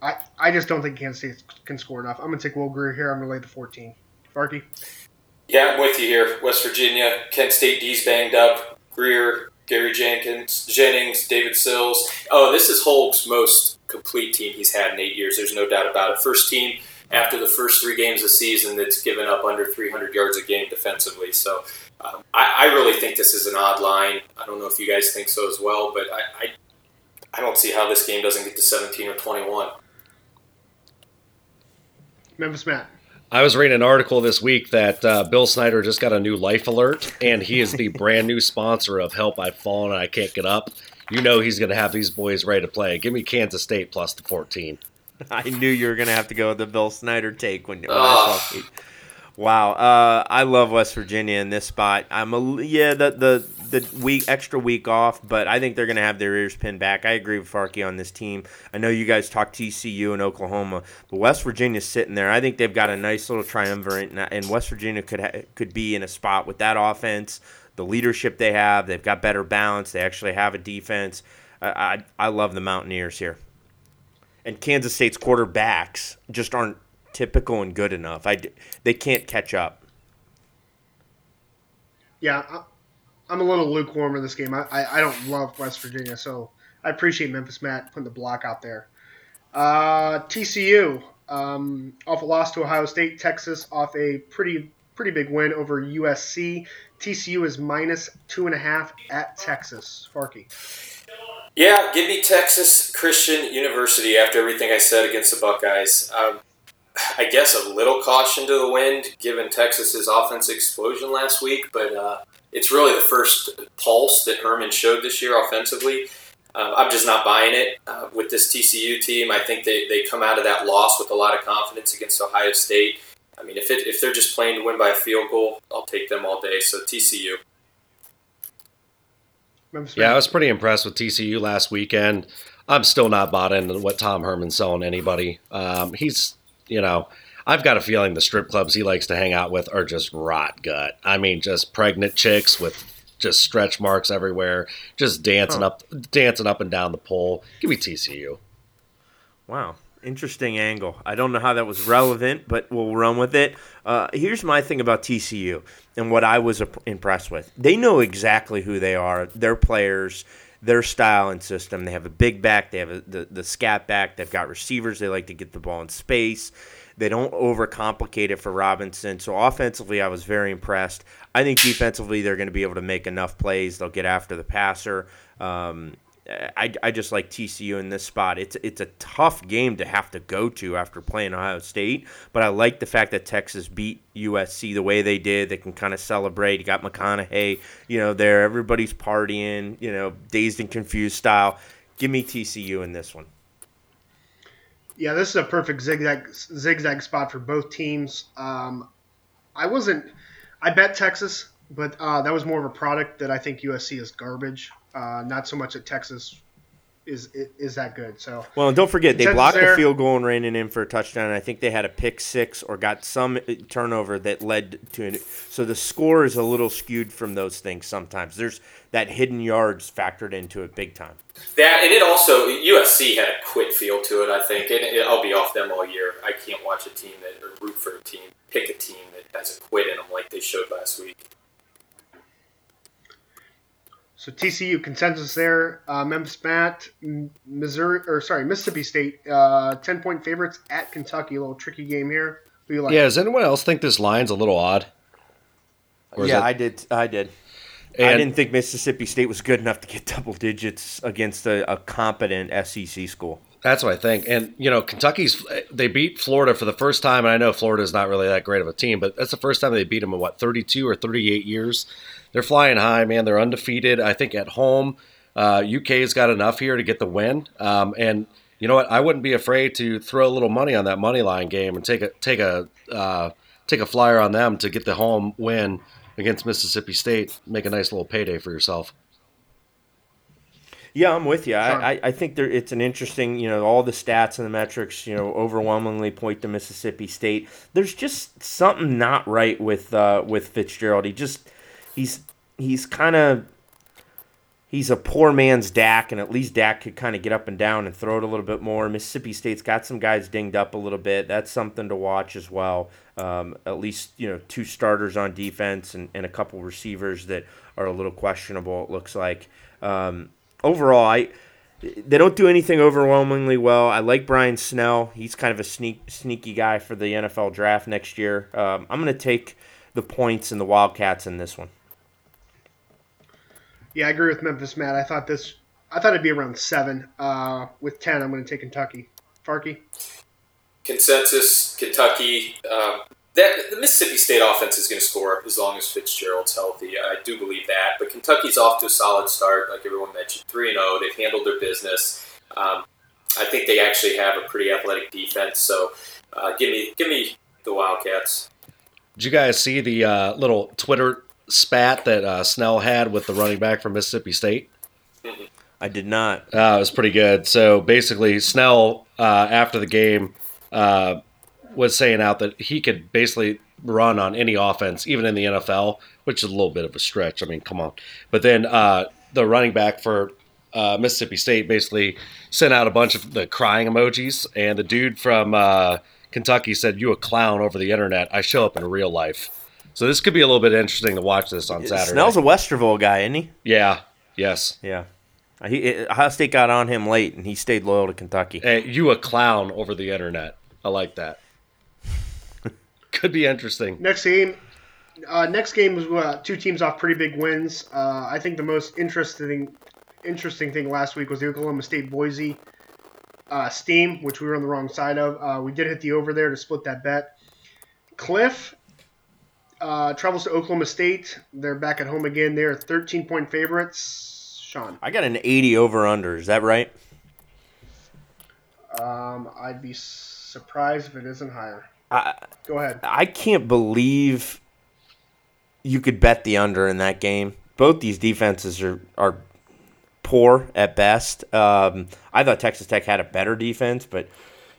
I, I just don't think Kansas State can score enough. I'm going to take Will Grier here. I'm going to lay the 14. Farkey? Yeah, I'm with you here. West Virginia, Kent State D's banged up. Grier, Gary Jenkins, Jennings, David Sills. Oh, this is Holmes' most complete team he's had in eight years. There's no doubt about it. First team after the first three games of the season that's given up under 300 yards a game defensively. So um, I, I, really think this is an odd line. I don't know if you guys think so as well, but I, I, I don't see how this game doesn't get to 17 or 21. Memphis Matt. I was reading an article this week that uh, Bill Snyder just got a new life alert, and he is the [laughs] brand new sponsor of Help I've Fallen and I Can't Get Up. You know he's going to have these boys ready to play. Give me Kansas State plus the 14. [laughs] I knew you were going to have to go with the Bill Snyder take when, when oh. I saw Wow, uh, I love West Virginia in this spot. I'm a yeah the the the week extra week off, but I think they're going to have their ears pinned back. I agree with Farkey on this team. I know you guys talk TCU and Oklahoma, but West Virginia's sitting there. I think they've got a nice little triumvirate, and West Virginia could ha- could be in a spot with that offense, the leadership they have. They've got better balance. They actually have a defense. I I, I love the Mountaineers here and Kansas State's quarterbacks just aren't typical and good enough. I they can't catch up. Yeah, I'm a little lukewarm in this game. I, I, I don't love West Virginia, so I appreciate Memphis Matt putting the block out there. Uh, TCU um, off a loss to Ohio State, Texas off a pretty pretty big win over USC. TCU is minus two and a half at Texas. Farkey. Yeah, give me Texas Christian University after everything I said against the Buckeyes. Um, I guess a little caution to the wind given Texas's offense explosion last week, but uh, it's really the first pulse that Herman showed this year offensively. Uh, I'm just not buying it uh, with this TCU team. I think they, they come out of that loss with a lot of confidence against Ohio State. I mean, if, it, if they're just playing to win by a field goal, I'll take them all day. So TCU. Yeah, I was pretty impressed with TCU last weekend. I'm still not bought into what Tom Herman's selling anybody. Um, he's, you know, I've got a feeling the strip clubs he likes to hang out with are just rot gut. I mean, just pregnant chicks with just stretch marks everywhere, just dancing up, dancing up and down the pole. Give me TCU. Wow, interesting angle. I don't know how that was relevant, but we'll run with it. Uh, here's my thing about TCU and what I was impressed with. They know exactly who they are, their players, their style and system. They have a big back, they have a, the, the scat back, they've got receivers, they like to get the ball in space. They don't overcomplicate it for Robinson. So offensively, I was very impressed. I think defensively, they're going to be able to make enough plays. They'll get after the passer. Um, I, I just like TCU in this spot. It's it's a tough game to have to go to after playing Ohio State, but I like the fact that Texas beat USC the way they did. They can kind of celebrate. You got McConaughey, you know, there. Everybody's partying, you know, dazed and confused style. Give me TCU in this one. Yeah, this is a perfect zigzag zigzag spot for both teams. Um, I wasn't. I bet Texas, but uh, that was more of a product that I think USC is garbage. Uh, not so much that Texas is is that good. So well, don't forget they Consensus blocked there. the field goal and ran it in for a touchdown. I think they had a pick six or got some turnover that led to it. So the score is a little skewed from those things. Sometimes there's that hidden yards factored into it big time. That and it also USC had a quit feel to it. I think, and it, I'll be off them all year. I can't watch a team that or root for a team, pick a team that has a quit in them like they showed last week. So TCU consensus there. Uh, Memphis Matt, Missouri or sorry Mississippi State, uh, ten point favorites at Kentucky. A little tricky game here. Who you like? Yeah, does anyone else think this line's a little odd? Yeah, that- I did. I did. I didn't think Mississippi State was good enough to get double digits against a, a competent SEC school. That's what I think. And, you know, Kentucky's, they beat Florida for the first time. And I know Florida's not really that great of a team, but that's the first time they beat them in, what, 32 or 38 years? They're flying high, man. They're undefeated. I think at home, uh, UK's got enough here to get the win. Um, and, you know what? I wouldn't be afraid to throw a little money on that money line game and take a, take a, uh, take a flyer on them to get the home win against Mississippi State. Make a nice little payday for yourself. Yeah, I'm with you. Sure. I, I, think there it's an interesting, you know, all the stats and the metrics, you know, overwhelmingly point to Mississippi State. There's just something not right with uh, with Fitzgerald. He just he's he's kind of he's a poor man's Dak, and at least Dak could kind of get up and down and throw it a little bit more. Mississippi State's got some guys dinged up a little bit. That's something to watch as well. Um, at least you know two starters on defense and, and a couple receivers that are a little questionable. It looks like. Um, overall, I they don't do anything overwhelmingly well. I like Benny Snell. He's kind of a sneak sneaky guy for the NFL draft next year. Um, I'm going to take the points and the Wildcats in this one. Yeah, I agree with Memphis Matt. I thought this. I thought it'd be around seven. Uh, with ten, I'm going to take Kentucky. Farkey. Consensus: Kentucky. Um, that the Mississippi State offense is going to score as long as Fitzgerald's healthy. I do believe that. But Kentucky's off to a solid start, like everyone mentioned, three and zero. They've handled their business. Um, I think they actually have a pretty athletic defense. So, uh, give me give me the Wildcats. Did you guys see the uh, little Twitter spat that uh, Snell had with the running back from Mississippi State? I did not. Uh, it was pretty good. So basically, Snell uh, after the game uh, was saying out that he could basically run on any offense, even in the NFL, which is a little bit of a stretch. I mean, come on. But then uh, the running back for uh, Mississippi State basically sent out a bunch of the crying emojis, and the dude from uh, Kentucky said, "You a clown over the internet? I show up in real life." So this could be a little bit interesting to watch this on Saturday. Snell's a Westerville guy, isn't he? yeah. Yes. Yeah. He, Ohio State got on him late, and he stayed loyal to Kentucky. Hey, you a clown over the internet. I like that. Could be interesting. Next game. Uh, next game was uh, two teams off pretty big wins. Uh, I think the most interesting interesting thing last week was the Oklahoma State Boise uh, Steam, which we were on the wrong side of. Uh, we did hit the over there to split that bet. Kliff uh, travels to Oklahoma State. They're back at home again. They're 13 point favorites. Sean, I got an 80 over under. Is that right? um, I'd be surprised if it isn't higher. I, Go ahead. I can't believe you could bet the under in that game. Both these defenses are are poor at best. Um, I thought Texas Tech had a better defense, but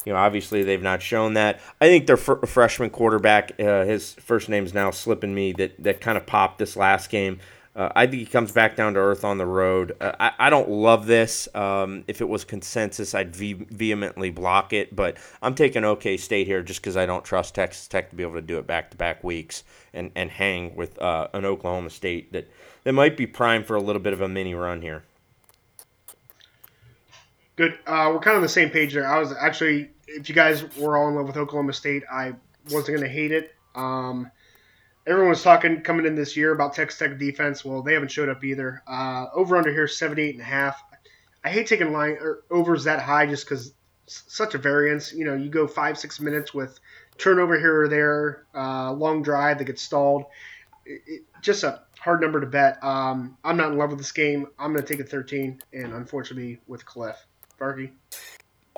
you know obviously they've not shown that. I think their fr- freshman quarterback, uh, his first name's now slipping me, that that kind of popped this last game. Uh, I think he comes back down to earth on the road. Uh, I, I don't love this. Um, if it was consensus, I'd ve- vehemently block it. But I'm taking OK State here just because I don't trust Texas Tech to be able to do it back to back weeks and, and hang with uh, an Oklahoma State that, that might be primed for a little bit of a mini run here. Good. Uh, we're kind of on the same page there. I was actually, if you guys were all in love with Oklahoma State, I wasn't going to hate it. Um, everyone was talking coming in this year about Texas Tech defense. Well, they haven't showed up either. Uh, over under here, 78 and a half. I hate taking line or overs that high just because such a variance. You know, you go five six minutes with turnover here or there, uh, long drive that gets stalled. It, it, just a hard number to bet. Um, I'm not in love with this game. I'm going to take a 13, and unfortunately with Kliff. Farkey?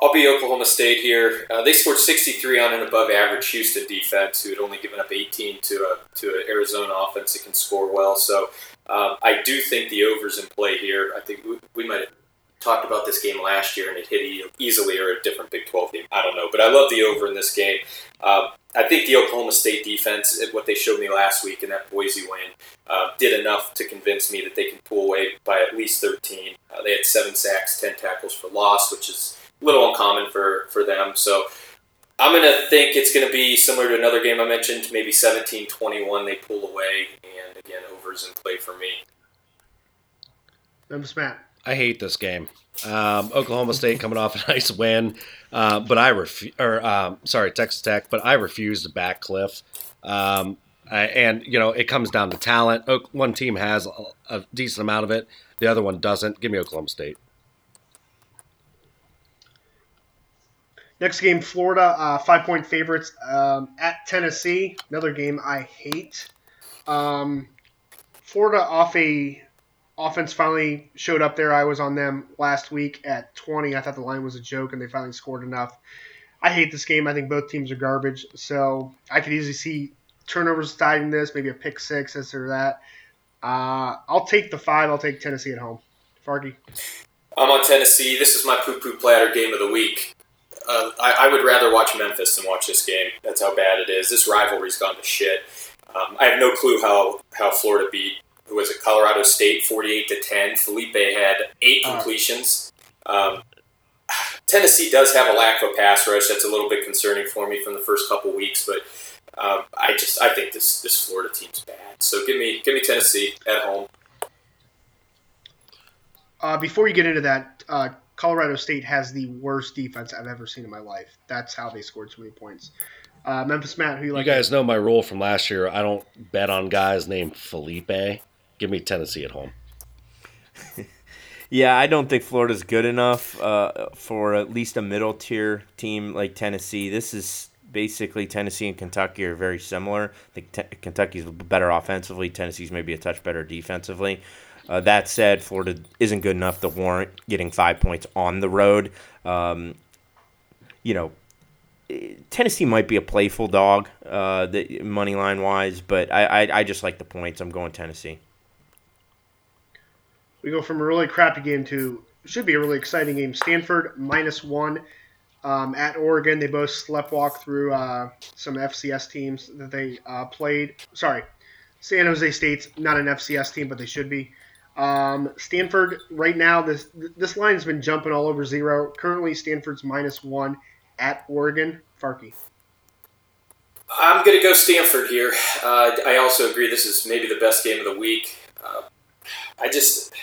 I'll be Oklahoma State here. Uh, they scored 63 on an above average Houston defense, who had only given up 18 to a to an Arizona offense that can score well. So um, I do think the overs in play here. I think we, we might have talked about this game last year and it hit easily or a different Big 12 game. I don't know, but I love the over in this game. Um, I think the Oklahoma State defense, what they showed me last week in that Boise win, uh, did enough to convince me that they can pull away by at least 13. Uh, they had seven sacks, 10 tackles for loss, which is little uncommon for, for them. So I'm going to think it's going to be similar to another game I mentioned, maybe 17 21. They pull away, and again, overs in play for me. Memphis Matt. I hate this game. Um, Oklahoma State coming off a [laughs] nice win, uh, but I refuse. Or um, sorry, Texas Tech, but I refuse to back Kliff. Um, I, and you know it comes down to talent. One team has a, a, decent amount of it, the other one doesn't. Give me Oklahoma State. Next game, Florida, uh, five point favorites um, at Tennessee. Another game I hate. Um, Florida off a offense finally showed up there. I was on them last week at 20. I thought the line was a joke, and they finally scored enough. I hate this game. I think both teams are garbage. So I could easily see turnovers deciding this, maybe a pick six, this or that. Uh, I'll take the five. I'll take Tennessee at home. Farkey. I'm on Tennessee. This is my poo poo platter game of the week. Uh, I, I, would rather watch Memphis than watch this game. That's how bad it is. This rivalry's gone to shit. Um, I have no clue how, how Florida beat who was at Colorado State, 48 to 10. Feleipe had eight uh. completions. Um, Tennessee does have a lack of a pass rush. That's a little bit concerning for me from the first couple weeks, but um, I just I think this this Florida team's bad. So give me give me Tennessee at home. Uh, before you get into that, uh, Colorado State has the worst defense I've ever seen in my life. That's how they scored so many points. Uh, Memphis Matt, who you like? You guys know my rule from last year. I don't bet on guys named Feleipe. Give me Tennessee at home. [laughs] yeah, I don't think Florida's good enough uh, for at least a middle tier team like Tennessee. This is basically Tennessee and Kentucky are very similar. I think T- Kentucky's better offensively. Tennessee's maybe a touch better defensively. Uh, that said, Florida isn't good enough to warrant getting five points on the road. Um, you know, Tennessee might be a playful dog, uh, money line wise, but I, I, I just like the points. I'm going Tennessee we go from a really crappy game to should be a really exciting game. Stanford minus one um, at Oregon. They both sleptwalk through uh, some FCS teams that they uh, played. Sorry, San Jose State's not an FCS team, but they should be. Um, Stanford right now this this line has been jumping all over zero. Currently, Stanford's minus one at Oregon. Farkey. I'm going to go Stanford here. Uh, I also agree this is maybe the best game of the week. Uh, I just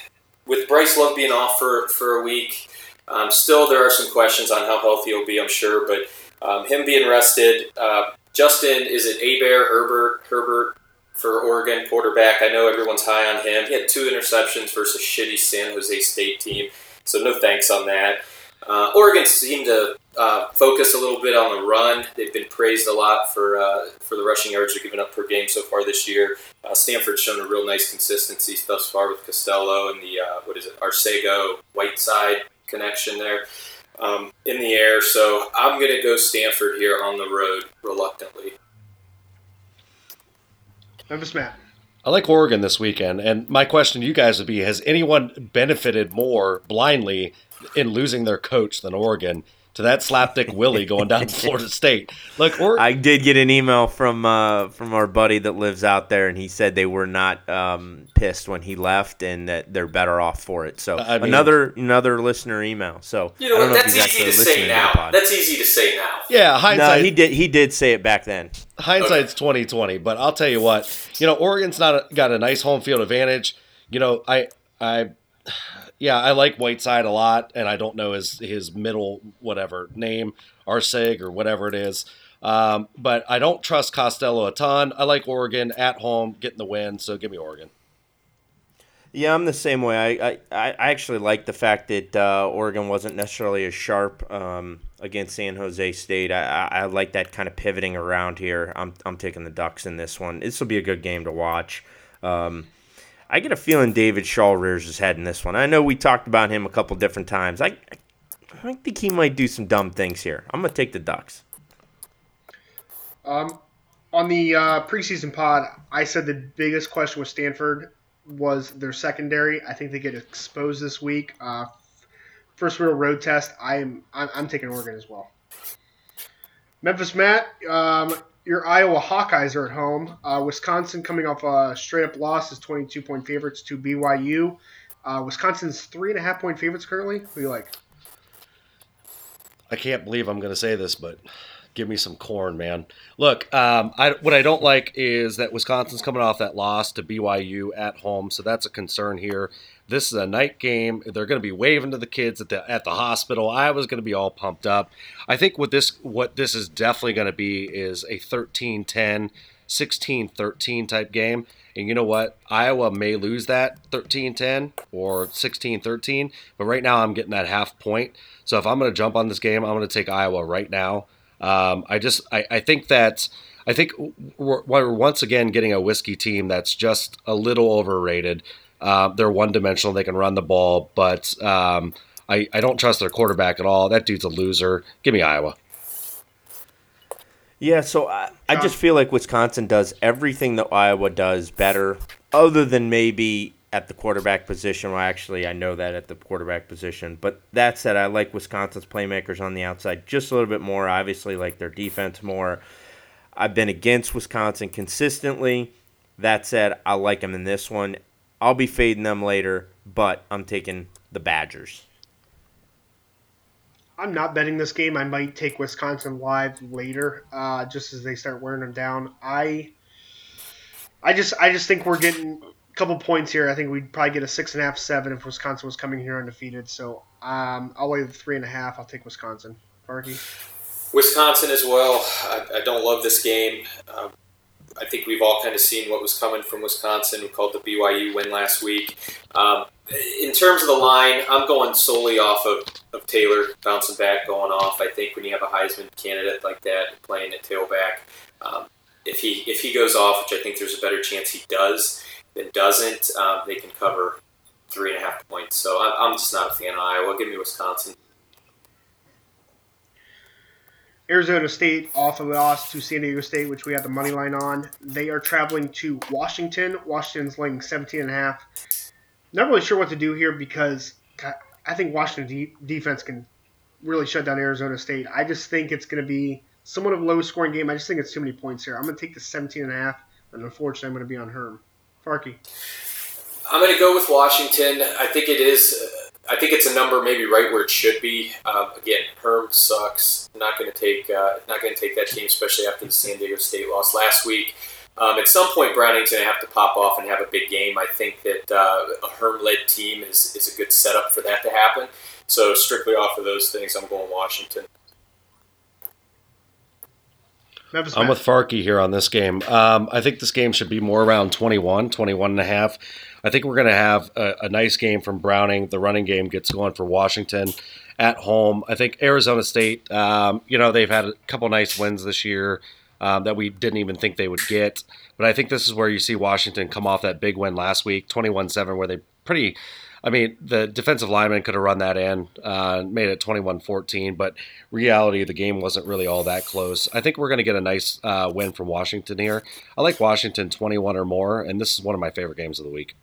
with Bryce Love being off for, for a week, um, still there are some questions on how healthy he'll be, I'm sure. But um, him being rested, uh, Justin, is it Abear, Herbert, Herbert for Oregon quarterback? I know everyone's high on him. He had two interceptions versus shitty San Jose State team, so no thanks on that. Uh, Oregon seemed to uh, focus a little bit on the run. They've been praised a lot for uh, for the rushing yards they're giving up per game so far this year. Uh, Stanford's shown a real nice consistency thus far with Costello and the uh, what is it Arcega Whiteside connection there um, in the air. So I'm going to go Stanford here on the road reluctantly. Memphis Matt. I like Oregon this weekend, and my question to you guys would be: Has anyone benefited more blindly in losing their coach than Oregon? To that slapdick Willie going down to [laughs] Florida State. Look, or- I did get an email from uh, from our buddy that lives out there, and he said they were not um, pissed when he left, and that they're better off for it. So I mean, another another listener email. So you know, know that's easy to say now. That's easy to say now. Yeah, hindsight. No, he did he did say it back then. Hindsight's twenty twenty, but I'll tell you what. You know, Oregon's not a, got a nice home field advantage. You know, I I yeah, I like Whiteside a lot, and I don't know his his middle whatever name, Arceg or whatever it is. Um, but I don't trust Costello a ton. I like Oregon at home, getting the win, so give me Oregon. Yeah, I'm the same way. I, I, I actually like the fact that uh, Oregon wasn't necessarily as sharp um, against San Jose State. I, I, I like that kind of pivoting around here. I'm, I'm taking the Ducks in this one. This will be a good game to watch. Um, I get a feeling David Shaw rears his head in this one. I know we talked about him a couple different times. I, I think he might do some dumb things here. I'm to take the Ducks. Um, on the uh, preseason pod, I said the biggest question with Stanford was their secondary. I think they get exposed this week. Uh, first real road test. I'm I'm, I'm taking Oregon as well. Memphis Matt, um, your Iowa Hawkeyes are at home. Uh, Wisconsin coming off a straight up loss is 22 point favorites to BYU. Uh, Wisconsin's three and a half point favorites currently. Who do you like? I can't believe I'm going to say this, but give me some corn, man. Look, um, I, what I don't like is that Wisconsin's coming off that loss to BYU at home, so that's a concern here. This is a night game. They're going to be waving to the kids at the at the hospital. I was going to be all pumped up. I think what this what this is definitely going to be is a 13-10, 16-13 type game. And you know what? Iowa may lose that 13-10 or 16-13, but right now I'm getting that half point. So if I'm going to jump on this game, I'm going to take Iowa right now. Um, I just I, I think that I think we're, we're, once again getting a whiskey team that's just a little overrated. Uh, they're one dimensional. They can run the ball, but um, I, I don't trust their quarterback at all. That dude's a loser. Give me Iowa. Yeah, so I, I just feel like Wisconsin does everything that Iowa does better, other than maybe at the quarterback position. Well, actually, I know that at the quarterback position. But that said, I like Wisconsin's playmakers on the outside just a little bit more. Obviously, like their defense more. I've been against Wisconsin consistently. That said, I like them in this one. I'll be fading them later, but I'm taking the Badgers. I'm not betting this game. I might take Wisconsin live later, uh, just as they start wearing them down. I, I just, I just think we're getting couple points here. I think we'd probably get a six and a half, seven if Wisconsin was coming here undefeated. So um, I'll the three and a half. I'll take Wisconsin. Farkey. Wisconsin as well. I, I don't love this game. Um, I think we've all kind of seen what was coming from Wisconsin. We called the BYU win last week. Um, in terms of the line, I'm going solely off of, of Taylor bouncing back, going off. I think when you have a Heisman candidate like that playing at tailback, um, if he if he goes off, which I think there's a better chance he does than doesn't, um, they can cover three and a half points. So I'm, just not a fan of Iowa. Give me Wisconsin. Arizona State off of loss to San Diego State, which we have the money line on. They are traveling to Washington. Washington's laying 17 and a half. Not really sure what to do here because I think Washington de- defense can really shut down Arizona State. I just think it's going to be somewhat of a low scoring game. I just think it's too many points here. I'm going to take the 17 and a half, and unfortunately, I'm going to be on Herm. Farkey. I'm going to go with Washington. I think it is. I think it's a number maybe right where it should be. Um, again, Herm sucks. Not going to take. Uh, not going to take that team, especially after the San Diego State loss last week. Um, at some point, Browning's going to have to pop off and have a big game. I think that uh, a Herm-led team is, is a good setup for that to happen. So strictly off of those things, I'm going Washington. I'm with Farkey here on this game. Um, I think this game should be more around 21, 21 and a half. I think we're going to have a, a, nice game from Browning. The running game gets going for Washington at home. I think Arizona State, um, you know, they've had a couple nice wins this year um, that we didn't even think they would get. But I think this is where you see Washington come off that big win last week, 21 7, where they pretty. I mean, the defensive lineman could have run that in, uh, made it 21 14, but reality, the game wasn't really all that close. I think we're going to get a nice uh, win from Washington here. I like Washington 21 or more, and this is one of my favorite games of the week.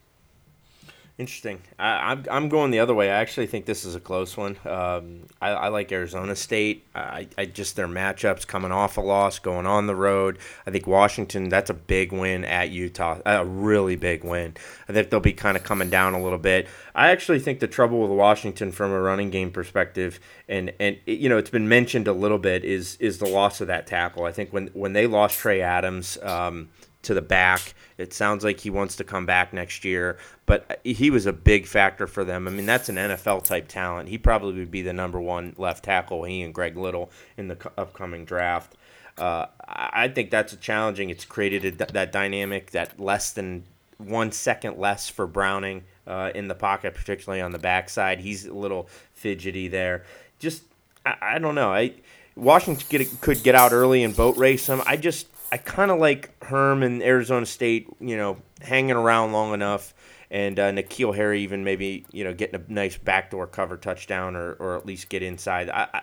Interesting. I, am I'm going the other way. I actually think this is a close one. Um, I, I, like Arizona State. I, I just their matchups coming off a loss, going on the road. I think Washington. That's a big win at Utah. A really big win. I think they'll be kind of coming down a little bit. I actually think the trouble with Washington from a running game perspective, and and you know it's been mentioned a little bit, is is the loss of that tackle. I think when when they lost Trey Adams. Um, to the back. It sounds like he wants to come back next year, but he was a big factor for them. I mean, that's an NFL type talent. He probably would be the number one left tackle, he and Greg Little, in the upcoming draft. Uh, I think that's a challenging. It's created a, that dynamic, that less than one second less for Browning. uh, in the pocket, particularly on the backside. He's a little fidgety there. Just I, I don't know. I Washington get, could get out early and boat race him. I just I kind of like Herm and Arizona State. You know, hanging around long enough. And uh, N'Keal Harry even maybe you know getting a nice backdoor cover touchdown or, or at least get inside. I, I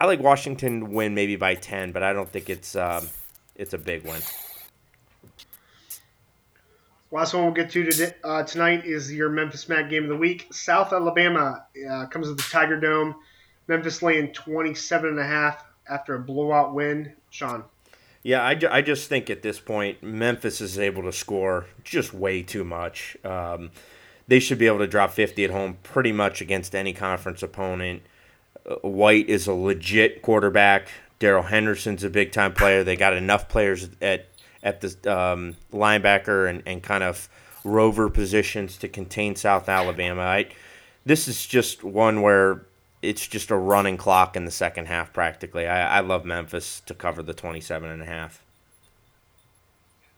I like Washington win maybe by ten, but I don't think it's um, it's a big win. Last one we'll get to today, uh, tonight is your Memphis Matt game of the week. South Alabama uh, comes to the Tiger Dome. Memphis laying 27 and a half after a blowout win. Sean. Yeah, I, ju- I just think at this point Memphis is able to score just way too much. Um, they should be able to drop 50 at home pretty much against any conference opponent. Uh, White is a legit quarterback. Darrell Henderson's a big time player. They got enough players at at the um, linebacker and, and kind of rover positions to contain South Alabama. I, this is just one where it's just a running clock in the second half practically. I, I love Memphis to cover the 27 and a half.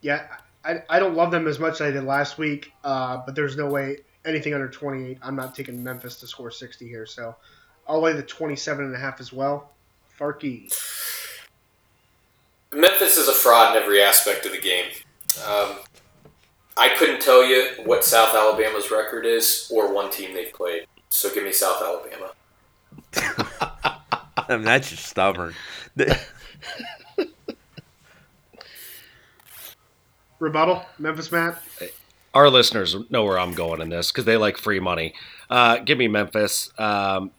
Yeah, I, I don't love them as much as I did last week, uh, but there's no way anything under 28. I'm not taking Memphis to score 60 here, so I'll lay the 27 and a half as well. Farkey. Memphis is a fraud in every aspect of the game. Um, I couldn't tell you what South Alabama's record is or one team they've played. So give me South Alabama. I mean, that's just stubborn. [laughs] Rebuttal, Memphis Matt. Our listeners know where I'm going in this because they like free money. Uh, give me Memphis. Um,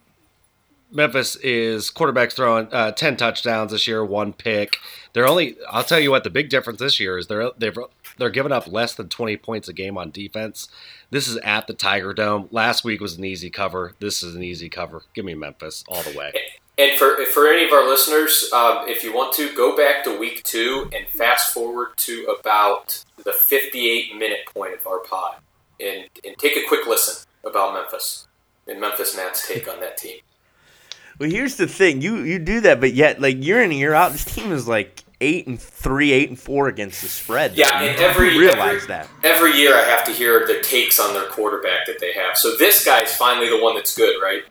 Memphis is quarterbacks throwing uh, ten touchdowns this year, one pick. They're only. I'll tell you what. The big difference this year is they're they've they're giving up less than twenty points a game on defense. This is at the Tiger Dome. Last week was an easy cover. This is an easy cover. Give me Memphis all the way. And for for any of our listeners, um, if you want to go back to week two and fast forward to about the 58 minute point of our pod, and and take a quick listen about Memphis and Memphis Matt's take on that team. Well, here's the thing: you you do that, but yet like year in and year out, this team is like eight and three, eight and four against the spread. Yeah, and every you realize every, that every year I have to hear the takes on their quarterback that they have. So this guy's finally the one that's good, right?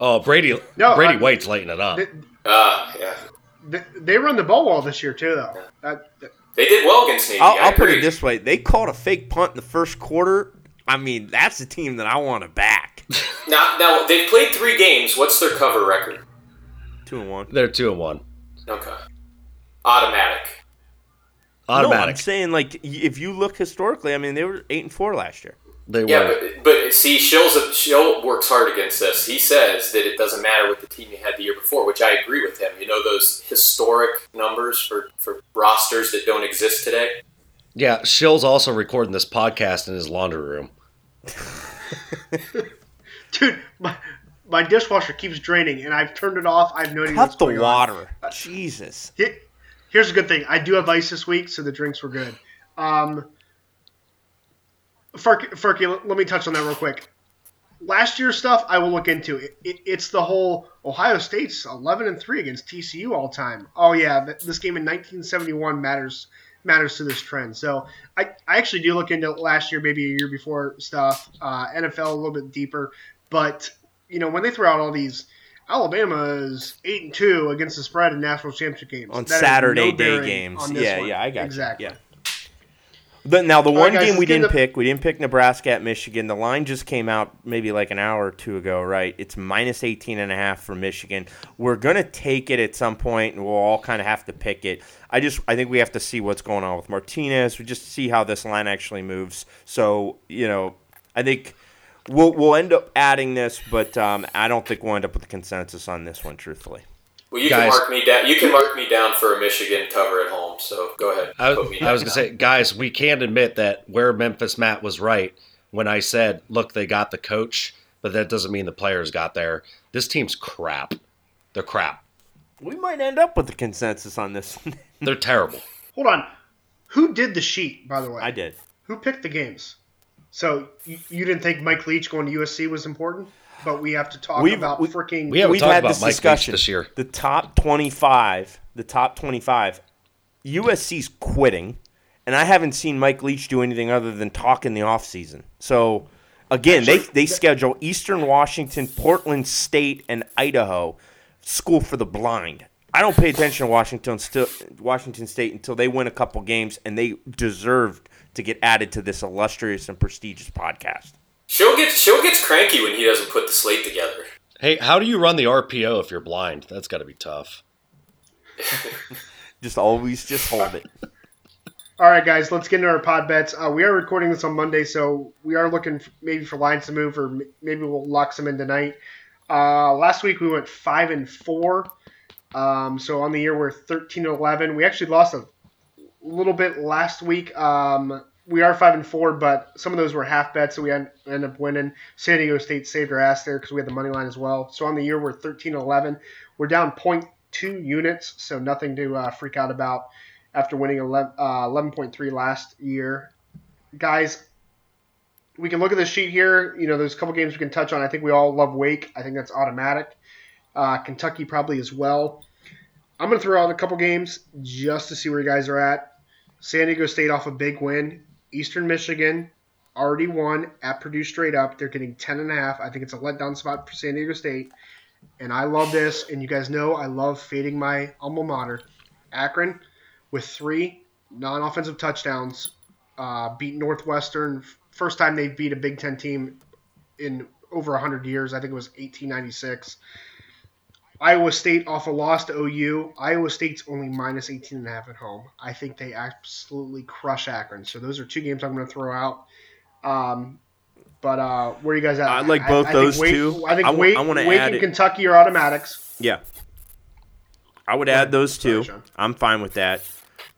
Oh, Brady No, Brady I- White's lighting it up. They, Uh, yeah. they, they run the ball well this year too, though. That, that- They did well against Navy. I'll, I I'll put it this way: they called a fake punt in the first quarter. I mean, that's the team that I want to back. [laughs] Now, now they've played three games. What's their cover record? Two and one. They're two and one. Okay. Automatic. No, I'm Automatic. saying like if you look historically, I mean they were eight and four last year. they Yeah, were. but, but see, Shill's a, Shill works hard against this. He says that it doesn't matter what the team you had the year before, which I agree with him. You know those historic numbers for, for rosters that don't exist today? Yeah, Shill's also recording this podcast in his laundry room. [laughs] dude, my, my dishwasher keeps draining, and I've turned it off. I've no idea what's Cut the going on. water, uh, Jesus. Here- Here's a good thing. I do have ice this week, so the drinks were good. Um, let- let me touch on that real quick. Last year's stuff, I will look into. It, it, it's the whole Ohio State's 11 and three against TCU all time. Oh yeah, this game in 1971 matters matters to this trend. So I, I actually do look into last year, maybe a year before stuff. Uh, NFL a little bit deeper, but you know when they throw out all these. Alabama is eight and two against the spread in national championship games On That Saturday no day games. Yeah, one. yeah, I got you. exactly. Yeah. The, now the right, one guys, game we didn't pick, we didn't pick Nebraska at Michigan. The line just came out maybe like an hour or two ago, right? It's minus 18 and a half for Michigan. We're going to take it at some point and we'll all kind of have to pick it. I just I think we have to see what's going on with Martinez. We just see how this line actually moves. So, you know, I think we'll we'll end up adding this, but um, I don't think we'll end up with a consensus on this one truthfully. Well, you Guys. can mark me down. You can mark me down for a Michigan cover at home. So go ahead. I, I was gonna say, guys, we can't admit that where Memphis Matt was right when I said, look, they got the coach, but that doesn't mean the players got there. This team's crap. They're crap. We might end up with a consensus on this. [laughs] They're terrible. Hold on. Who did the sheet, by the way? I did. Who picked the games? So you, you didn't think Mike Leach going to USC was important, but we have to talk We've- about we- freaking. We haven't We've talked had about this Mike Leach discussion this year. The top 25, the top 25, USC's quitting, and I haven't seen Mike Leach do anything other than talk in the offseason. So again, they they schedule Eastern Washington, Portland State, and Idaho school for the blind. I don't pay attention to Washington still Washington State until they win a couple games, and they deserved to get added to this illustrious and prestigious podcast. She'll get she'll gets cranky when he doesn't put the slate together. Hey, how do you run the RPO if you're blind? That's got to be tough. [laughs] Just always just hold it. All right, guys, let's get into our pod bets. Uh, we are recording this on Monday, so we are looking f- maybe for lines to move, or m- maybe we'll lock some in tonight. Uh, last week we went five and four, um, so on the year we're thirteen and eleven. We actually lost a little bit last week. Um, we are five and four, but some of those were half bets, so we end, end up winning. San Diego State saved our ass there because we had the money line as well. So on the year we're thirteen and eleven. We're down 0.2 units, so nothing to uh, freak out about after winning 11, uh, 11.3 last year. Guys, we can look at the sheet here. You know, there's a couple games we can touch on. I think we all love Wake. I think that's automatic. Uh, Kentucky probably as well. I'm going to throw out a couple games just to see where you guys are at. San Diego State off a big win. Eastern Michigan already won at Purdue straight up. They're getting 10.5. I think it's a letdown spot for San Diego State. And I love this. And you guys know I love fading my alma mater. Akron with three non-offensive touchdowns, uh, beat Northwestern. First time they beat a Big Ten team in over 100 years. I think it was 1896. Iowa State off a loss to OU. Iowa State's only minus 18 and a half at home. I think they absolutely crush Akron. So those are two games I'm going to throw out. Um, but uh, where are you guys at? I like both think those Wake- two. I think I Wake, I wanna Wake add and it- Kentucky are automatics. Yeah. I would add those two. Sorry, I'm fine with that.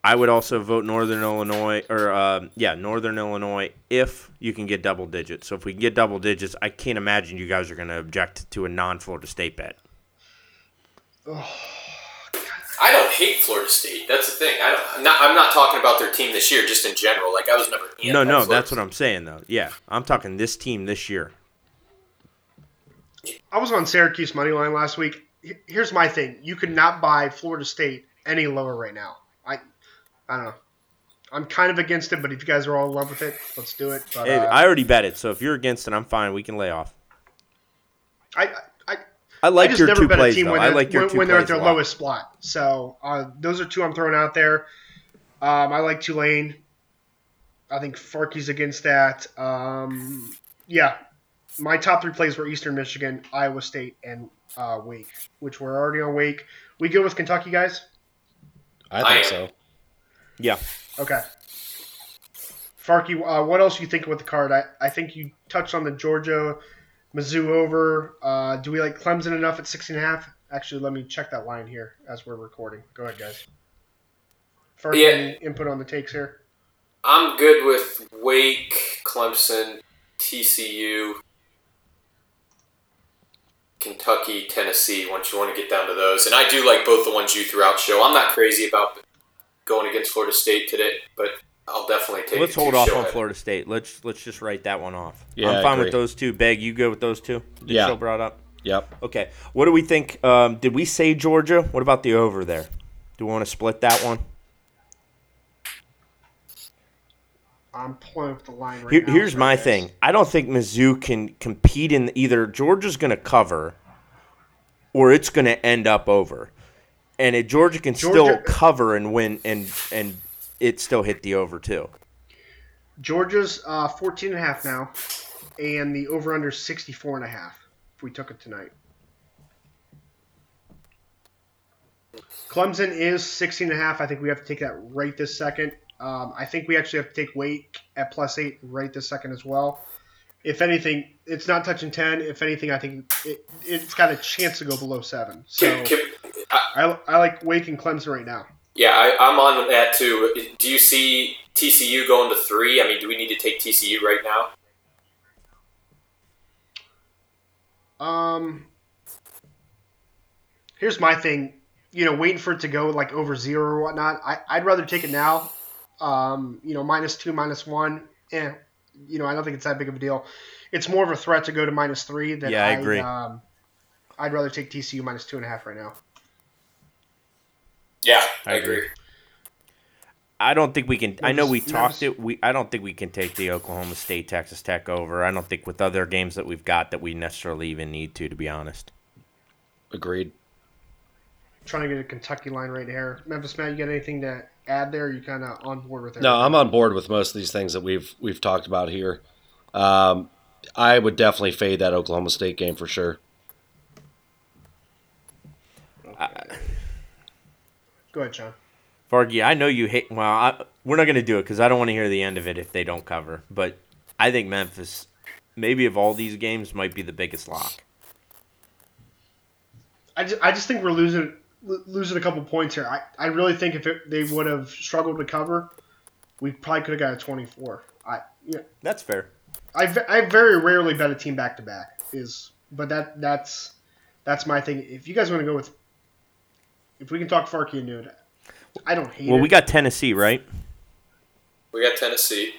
I would also vote Northern Illinois or uh, yeah, Northern Illinois if you can get double digits. So if we can get double digits, I can't imagine you guys are going to object to a non-Florida State bet. I don't hate Florida State. That's the thing. I don't. I'm not, I'm not talking about their team this year, just in general. Like I was never. no, no, that's what I'm saying though. Yeah, I'm talking this team this year. I was on Syracuse money line last week. Here's my thing: you could not buy Florida State any lower right now. I, I don't know. I'm kind of against it, but if you guys are all in love with it, let's do it. But Hey, uh, I already bet it, so if you're against it, I'm fine. We can lay off. I, I, I I like just your never two bet a plays team though. when I they're, like your when, two when they're at their lowest spot. So uh, those are two I'm throwing out there. Um, I like Tulane. I think Farkey's against that. Um, yeah, my top three plays were Eastern Michigan, Iowa State, and uh, Wake, which we're already on Wake. We good with Kentucky, guys? I I think am. so. Yeah, Okay. Farkey, uh, what else you think with the card? I, I think you touched on the Georgia Mizzou over. Uh, do we like Clemson enough at six and a half? Actually, let me check that line here as we're recording. Go ahead, guys. Farkey, Yeah. any input on the takes here? I'm good with Wake, Clemson, TCU, Kentucky, Tennessee. Once you want to get down to those, and I do like both the ones you threw out. Show I'm not crazy about going against Florida State today, but I'll definitely take. It. Let's the hold two off show on ahead. Florida State. Let's let's just write that one off. Yeah, I'm fine with those two. Beg, you good with those two? That Yeah. Show brought up. Yep. Okay. What do we think? Um, did we say Georgia? What about the over there? Do we want to split that one? I'm pulling up the line right Here, now. here's my guys. thing. I don't think Mizzou can compete in either. Georgia's going to cover, or it's going to end up over, and it, Georgia can still cover and win, and and it still hit the over too. Georgia's uh, 14 and a half now, and the over under 64 and a half if we took it tonight. Clemson is 16 and a half. I think we have to take that right this second. Um, I think we actually have to take Wake at plus eight right this second as well. If anything, it's not touching 10. If anything, I think it, it's got a chance to go below seven. So Can- can- I, I like Wake and Clemson right now. Yeah, I, I'm on that too. Do you see TCU going to three? I mean, do we need to take TCU right now? Um, here's my thing. You know, waiting for it to go like over zero or whatnot. I, I'd rather take it now. Um, you know, minus two, minus one. Eh, you know, I don't think it's that big of a deal. It's more of a threat to go to minus three than Yeah, I I'd, agree. Um, I'd rather take TCU minus two and a half right now. Yeah, I I, agree. agree. I don't think we can. I know we Memphis- talked it. We I don't think we can take the Oklahoma State Texas Tech over. I don't think with other games that we've got that we necessarily even need to. To be honest. Agreed. Trying to get a Kentucky line right here. Memphis Matt, you got anything to add there? You kind of on board with it? No, I'm on board with most of these things that we've we've talked about here. Um, I would definitely fade that Oklahoma State game for sure. Go ahead, John. Farkey, I know you hate. Well, I, we're not going to do it because I don't want to hear the end of it if they don't cover. But I think Memphis, maybe of all these games, might be the biggest lock. I just, I just think we're losing losing a couple points here. I, I really think if it, they would have struggled to cover, we probably could have got a 24. I yeah, That's fair. I, I very rarely bet a team back to back is, but that that's that's my thing. If you guys want to go with, if we can talk Farkey and Nude, I don't hate it. Well, it. we got Tennessee, right? We got Tennessee.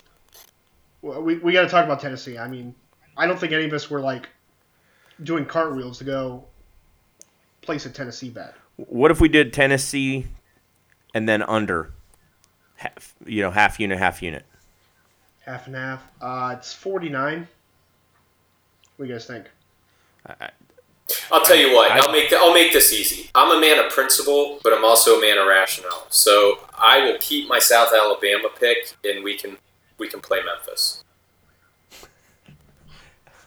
Well, we, we got to talk about Tennessee. I mean, I don't think any of us were like doing cartwheels to go place a Tennessee bet. What if we did Tennessee and then under? Half, you know, half unit, half unit. Half and half. Uh, it's 49. What do you guys think? I'll tell you what. I- I'll make the, I'll make this easy. I'm a man of principle, but I'm also a man of rationale. So I will keep my South Alabama pick, and we can we can play Memphis.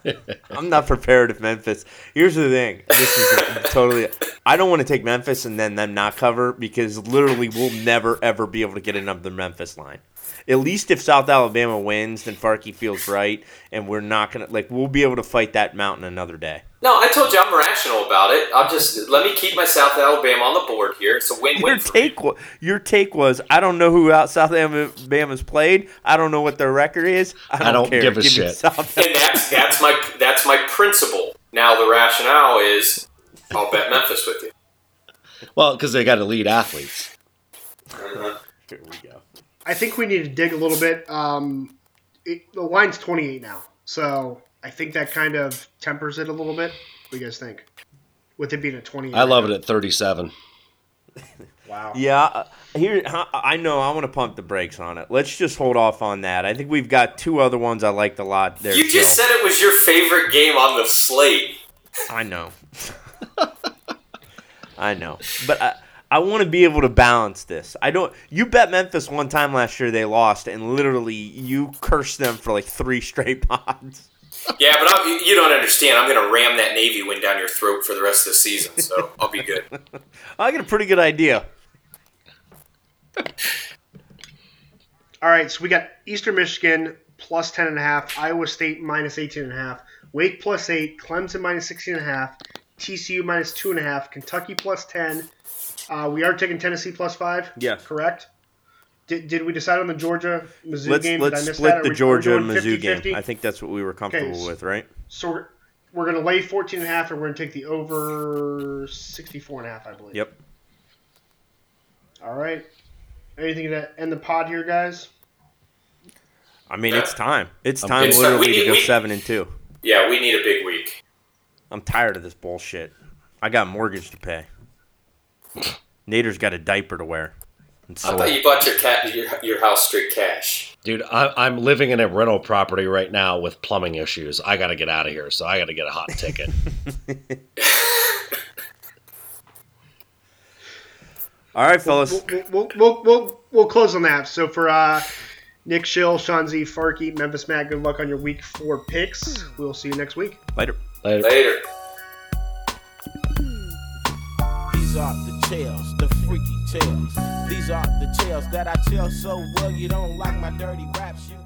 [laughs] I'm not prepared if Memphis. Here's the thing. This is [laughs] totally. I don't want to take Memphis and then them not cover because literally we'll never ever be able to get another Memphis line. At least if South Alabama wins, then Farkey feels right, and we're not gonna like we'll be able to fight that mountain another day. No, I told you I'm rational about it. I'll just let me keep my South Alabama on the board here. It's a win-win. for me. take, wa- your take was, I don't know who out South Alabama's played. I don't know what their record is. I don't, I don't care. give a me shit. And that's that's my that's my principle. Now the rationale is I'll bet Memphis with you. Well, because they got elite athletes. Uh-huh. Here we go. I think we need to dig a little bit. Um, it, the line's 28 now, so I think that kind of tempers it a little bit. What do you guys think? With it being a 28. I love it at 37. [laughs] Wow. Yeah, uh, here I I know I want to pump the brakes on it. Let's just hold off on that. I think we've got two other ones I liked a lot there. You just said it was your favorite game on the slate. I know. [laughs] I know, but I, I want to be able to balance this. I don't. You bet Memphis one time last year they lost, and literally you cursed them for like three [laughs] straight pods. Yeah, but i you don't understand. I'm going to ram that Navy win down your throat for the rest of the season, so I'll be good. [laughs] I got a pretty good idea. [laughs] All right, so we got Eastern Michigan plus 10.5, Iowa State minus 18.5, Wake plus 8, Clemson minus 16.5, TCU minus 2.5, Kentucky plus 10. Uh, we are taking Tennessee plus 5. Yeah. Correct? Did, did we decide on the Georgia Mizzou Let's game? Did I miss split that? Are the we- Georgia Mizzou game. 50-50? I think that's what we were comfortable Okay, with, right? So we're, we're going to lay 14.5 and a half and we're going to take the over 64.5, I believe. Yep. All right. Anything to end the pod here, guys? I mean, it's time. It's time It's literally We to go we- seven and two. Yeah, we need a big week. I'm tired of this bullshit. I got mortgage to pay. Nader's got a diaper to wear. And I so thought you bought your cat your, your house straight cash. Dude, I, I'm living in a rental property right now with plumbing issues. I got to get out of here, so I got to get a hot ticket. [laughs] [laughs] all right, fellas. We'll, we'll, we'll, we'll, we'll close on that. So for uh, Nick Schill, Sean Z, Farkey, Memphis Matt, good luck on your week four picks. We'll see you next week. Later. Later. Later. Tales, the freaky tales. These are the tales that I tell so well. You don't like my dirty go to